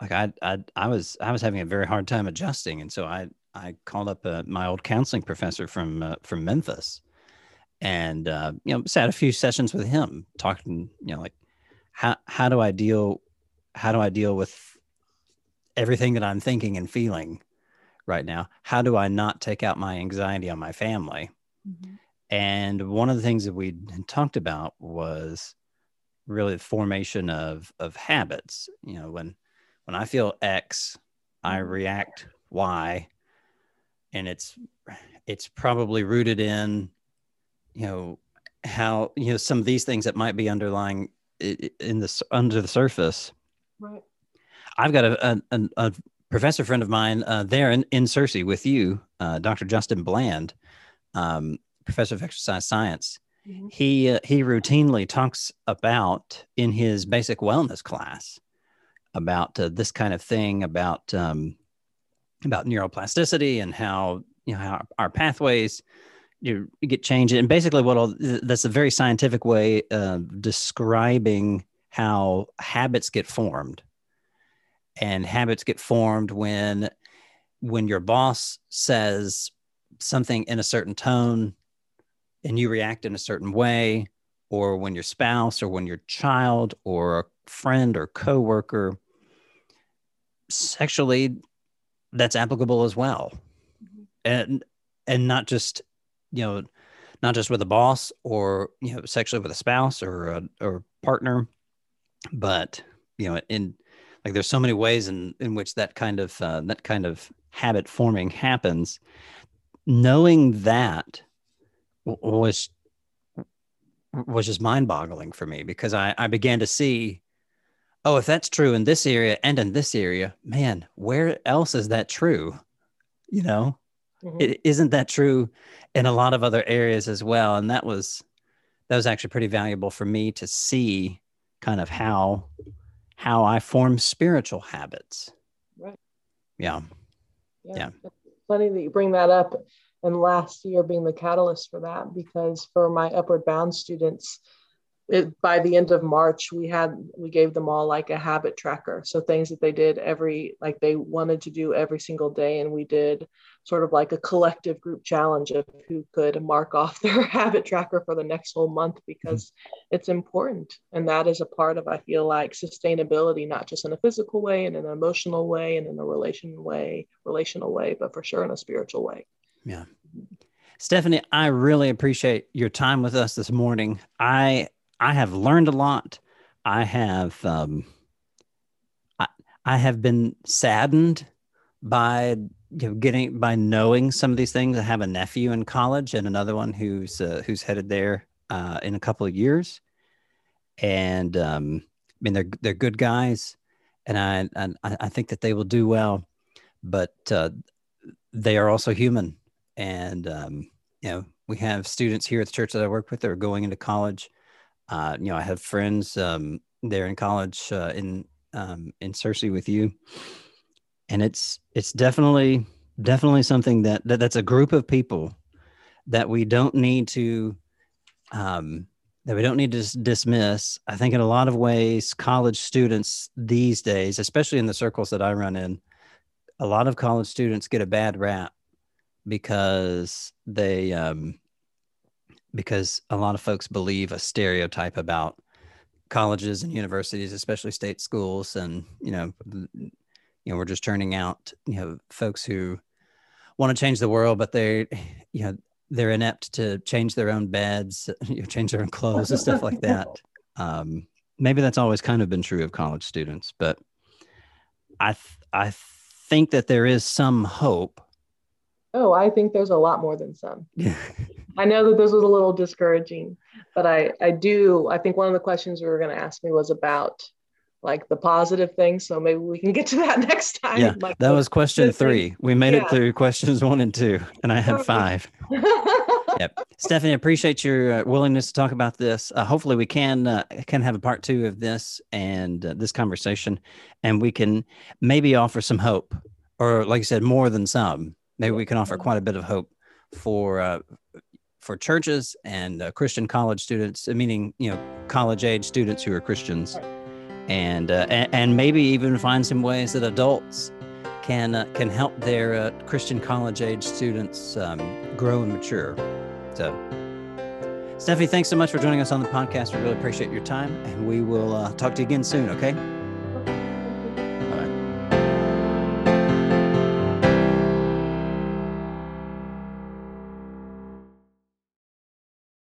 like I, I I was I was having a very hard time adjusting, and so I I called up uh, my old counseling professor from uh, from Memphis, and uh, you know sat a few sessions with him, talking you know like how how do I deal how do I deal with everything that I'm thinking and feeling right now? How do I not take out my anxiety on my family? Mm-hmm. And one of the things that we talked about was really the formation of of habits. You know, when when I feel X, I react Y and it's it's probably rooted in you know how you know some of these things that might be underlying in the under the surface. Right. I've got a, a, a professor friend of mine uh, there in, in Searcy with you uh, dr justin bland um, professor of exercise science. Mm-hmm. he uh, he routinely talks about in his basic wellness class about uh, this kind of thing about um, about neuroplasticity and how you know how our pathways you get changed. And basically what all that's a very scientific way of describing how habits get formed. And habits get formed when when your boss says something in a certain tone and you react in a certain way or when your spouse or when your child or a friend or coworker sexually that's applicable as well. And and not just you know not just with a boss or you know sexually with a spouse or a, or partner but you know in like there's so many ways in in which that kind of uh, that kind of habit forming happens. Knowing that was was just mind boggling for me because I, I began to see oh, if that's true in this area and in this area, man, where else is that true? You know, mm-hmm. it, isn't that true in a lot of other areas as well? And that was that was actually pretty valuable for me to see kind of how how I form spiritual habits. Right. Yeah. Yeah. yeah. Funny that you bring that up. And last year being the catalyst for that, because for my upward bound students, it, by the end of March, we had we gave them all like a habit tracker. So things that they did every like they wanted to do every single day, and we did sort of like a collective group challenge of who could mark off their habit tracker for the next whole month because mm-hmm. it's important, and that is a part of I feel like sustainability, not just in a physical way, and in an emotional way, and in a relation way, relational way, but for sure in a spiritual way. Yeah. Stephanie, I really appreciate your time with us this morning. I I have learned a lot. I have um, I, I have been saddened by you know getting by knowing some of these things. I have a nephew in college and another one who's uh, who's headed there uh, in a couple of years, and um, I mean they're they're good guys, and I and I think that they will do well, but uh, they are also human, and um, you know we have students here at the church that I work with that are going into college uh, you know, I have friends um, there in college uh, in um, in Searcy with you, and it's it's definitely definitely something that, that that's a group of people that we don't need to um, that we don't need to dismiss. I think in a lot of ways, college students these days, especially in the circles that I run in, a lot of college students get a bad rap because they um, because a lot of folks believe a stereotype about colleges and universities, especially state schools, and you know, you know, we're just turning out you know folks who want to change the world, but they, you know, they're inept to change their own beds, you know, change their own clothes and stuff like that. Um, maybe that's always kind of been true of college students, but I th- I think that there is some hope. Oh, I think there's a lot more than some. I know that this was a little discouraging, but I I do I think one of the questions you were going to ask me was about like the positive things. So maybe we can get to that next time. Yeah, like that was question three. We made yeah. it through questions one and two, and I had five. yep. Stephanie, appreciate your uh, willingness to talk about this. Uh, hopefully, we can uh, can have a part two of this and uh, this conversation, and we can maybe offer some hope, or like I said, more than some. Maybe we can offer quite a bit of hope for uh, for churches and uh, Christian college students, meaning you know college age students who are Christians and uh, and, maybe even find some ways that adults can uh, can help their uh, Christian college age students um, grow and mature. So, Stephanie, thanks so much for joining us on the podcast. We really appreciate your time, and we will uh, talk to you again soon. Okay.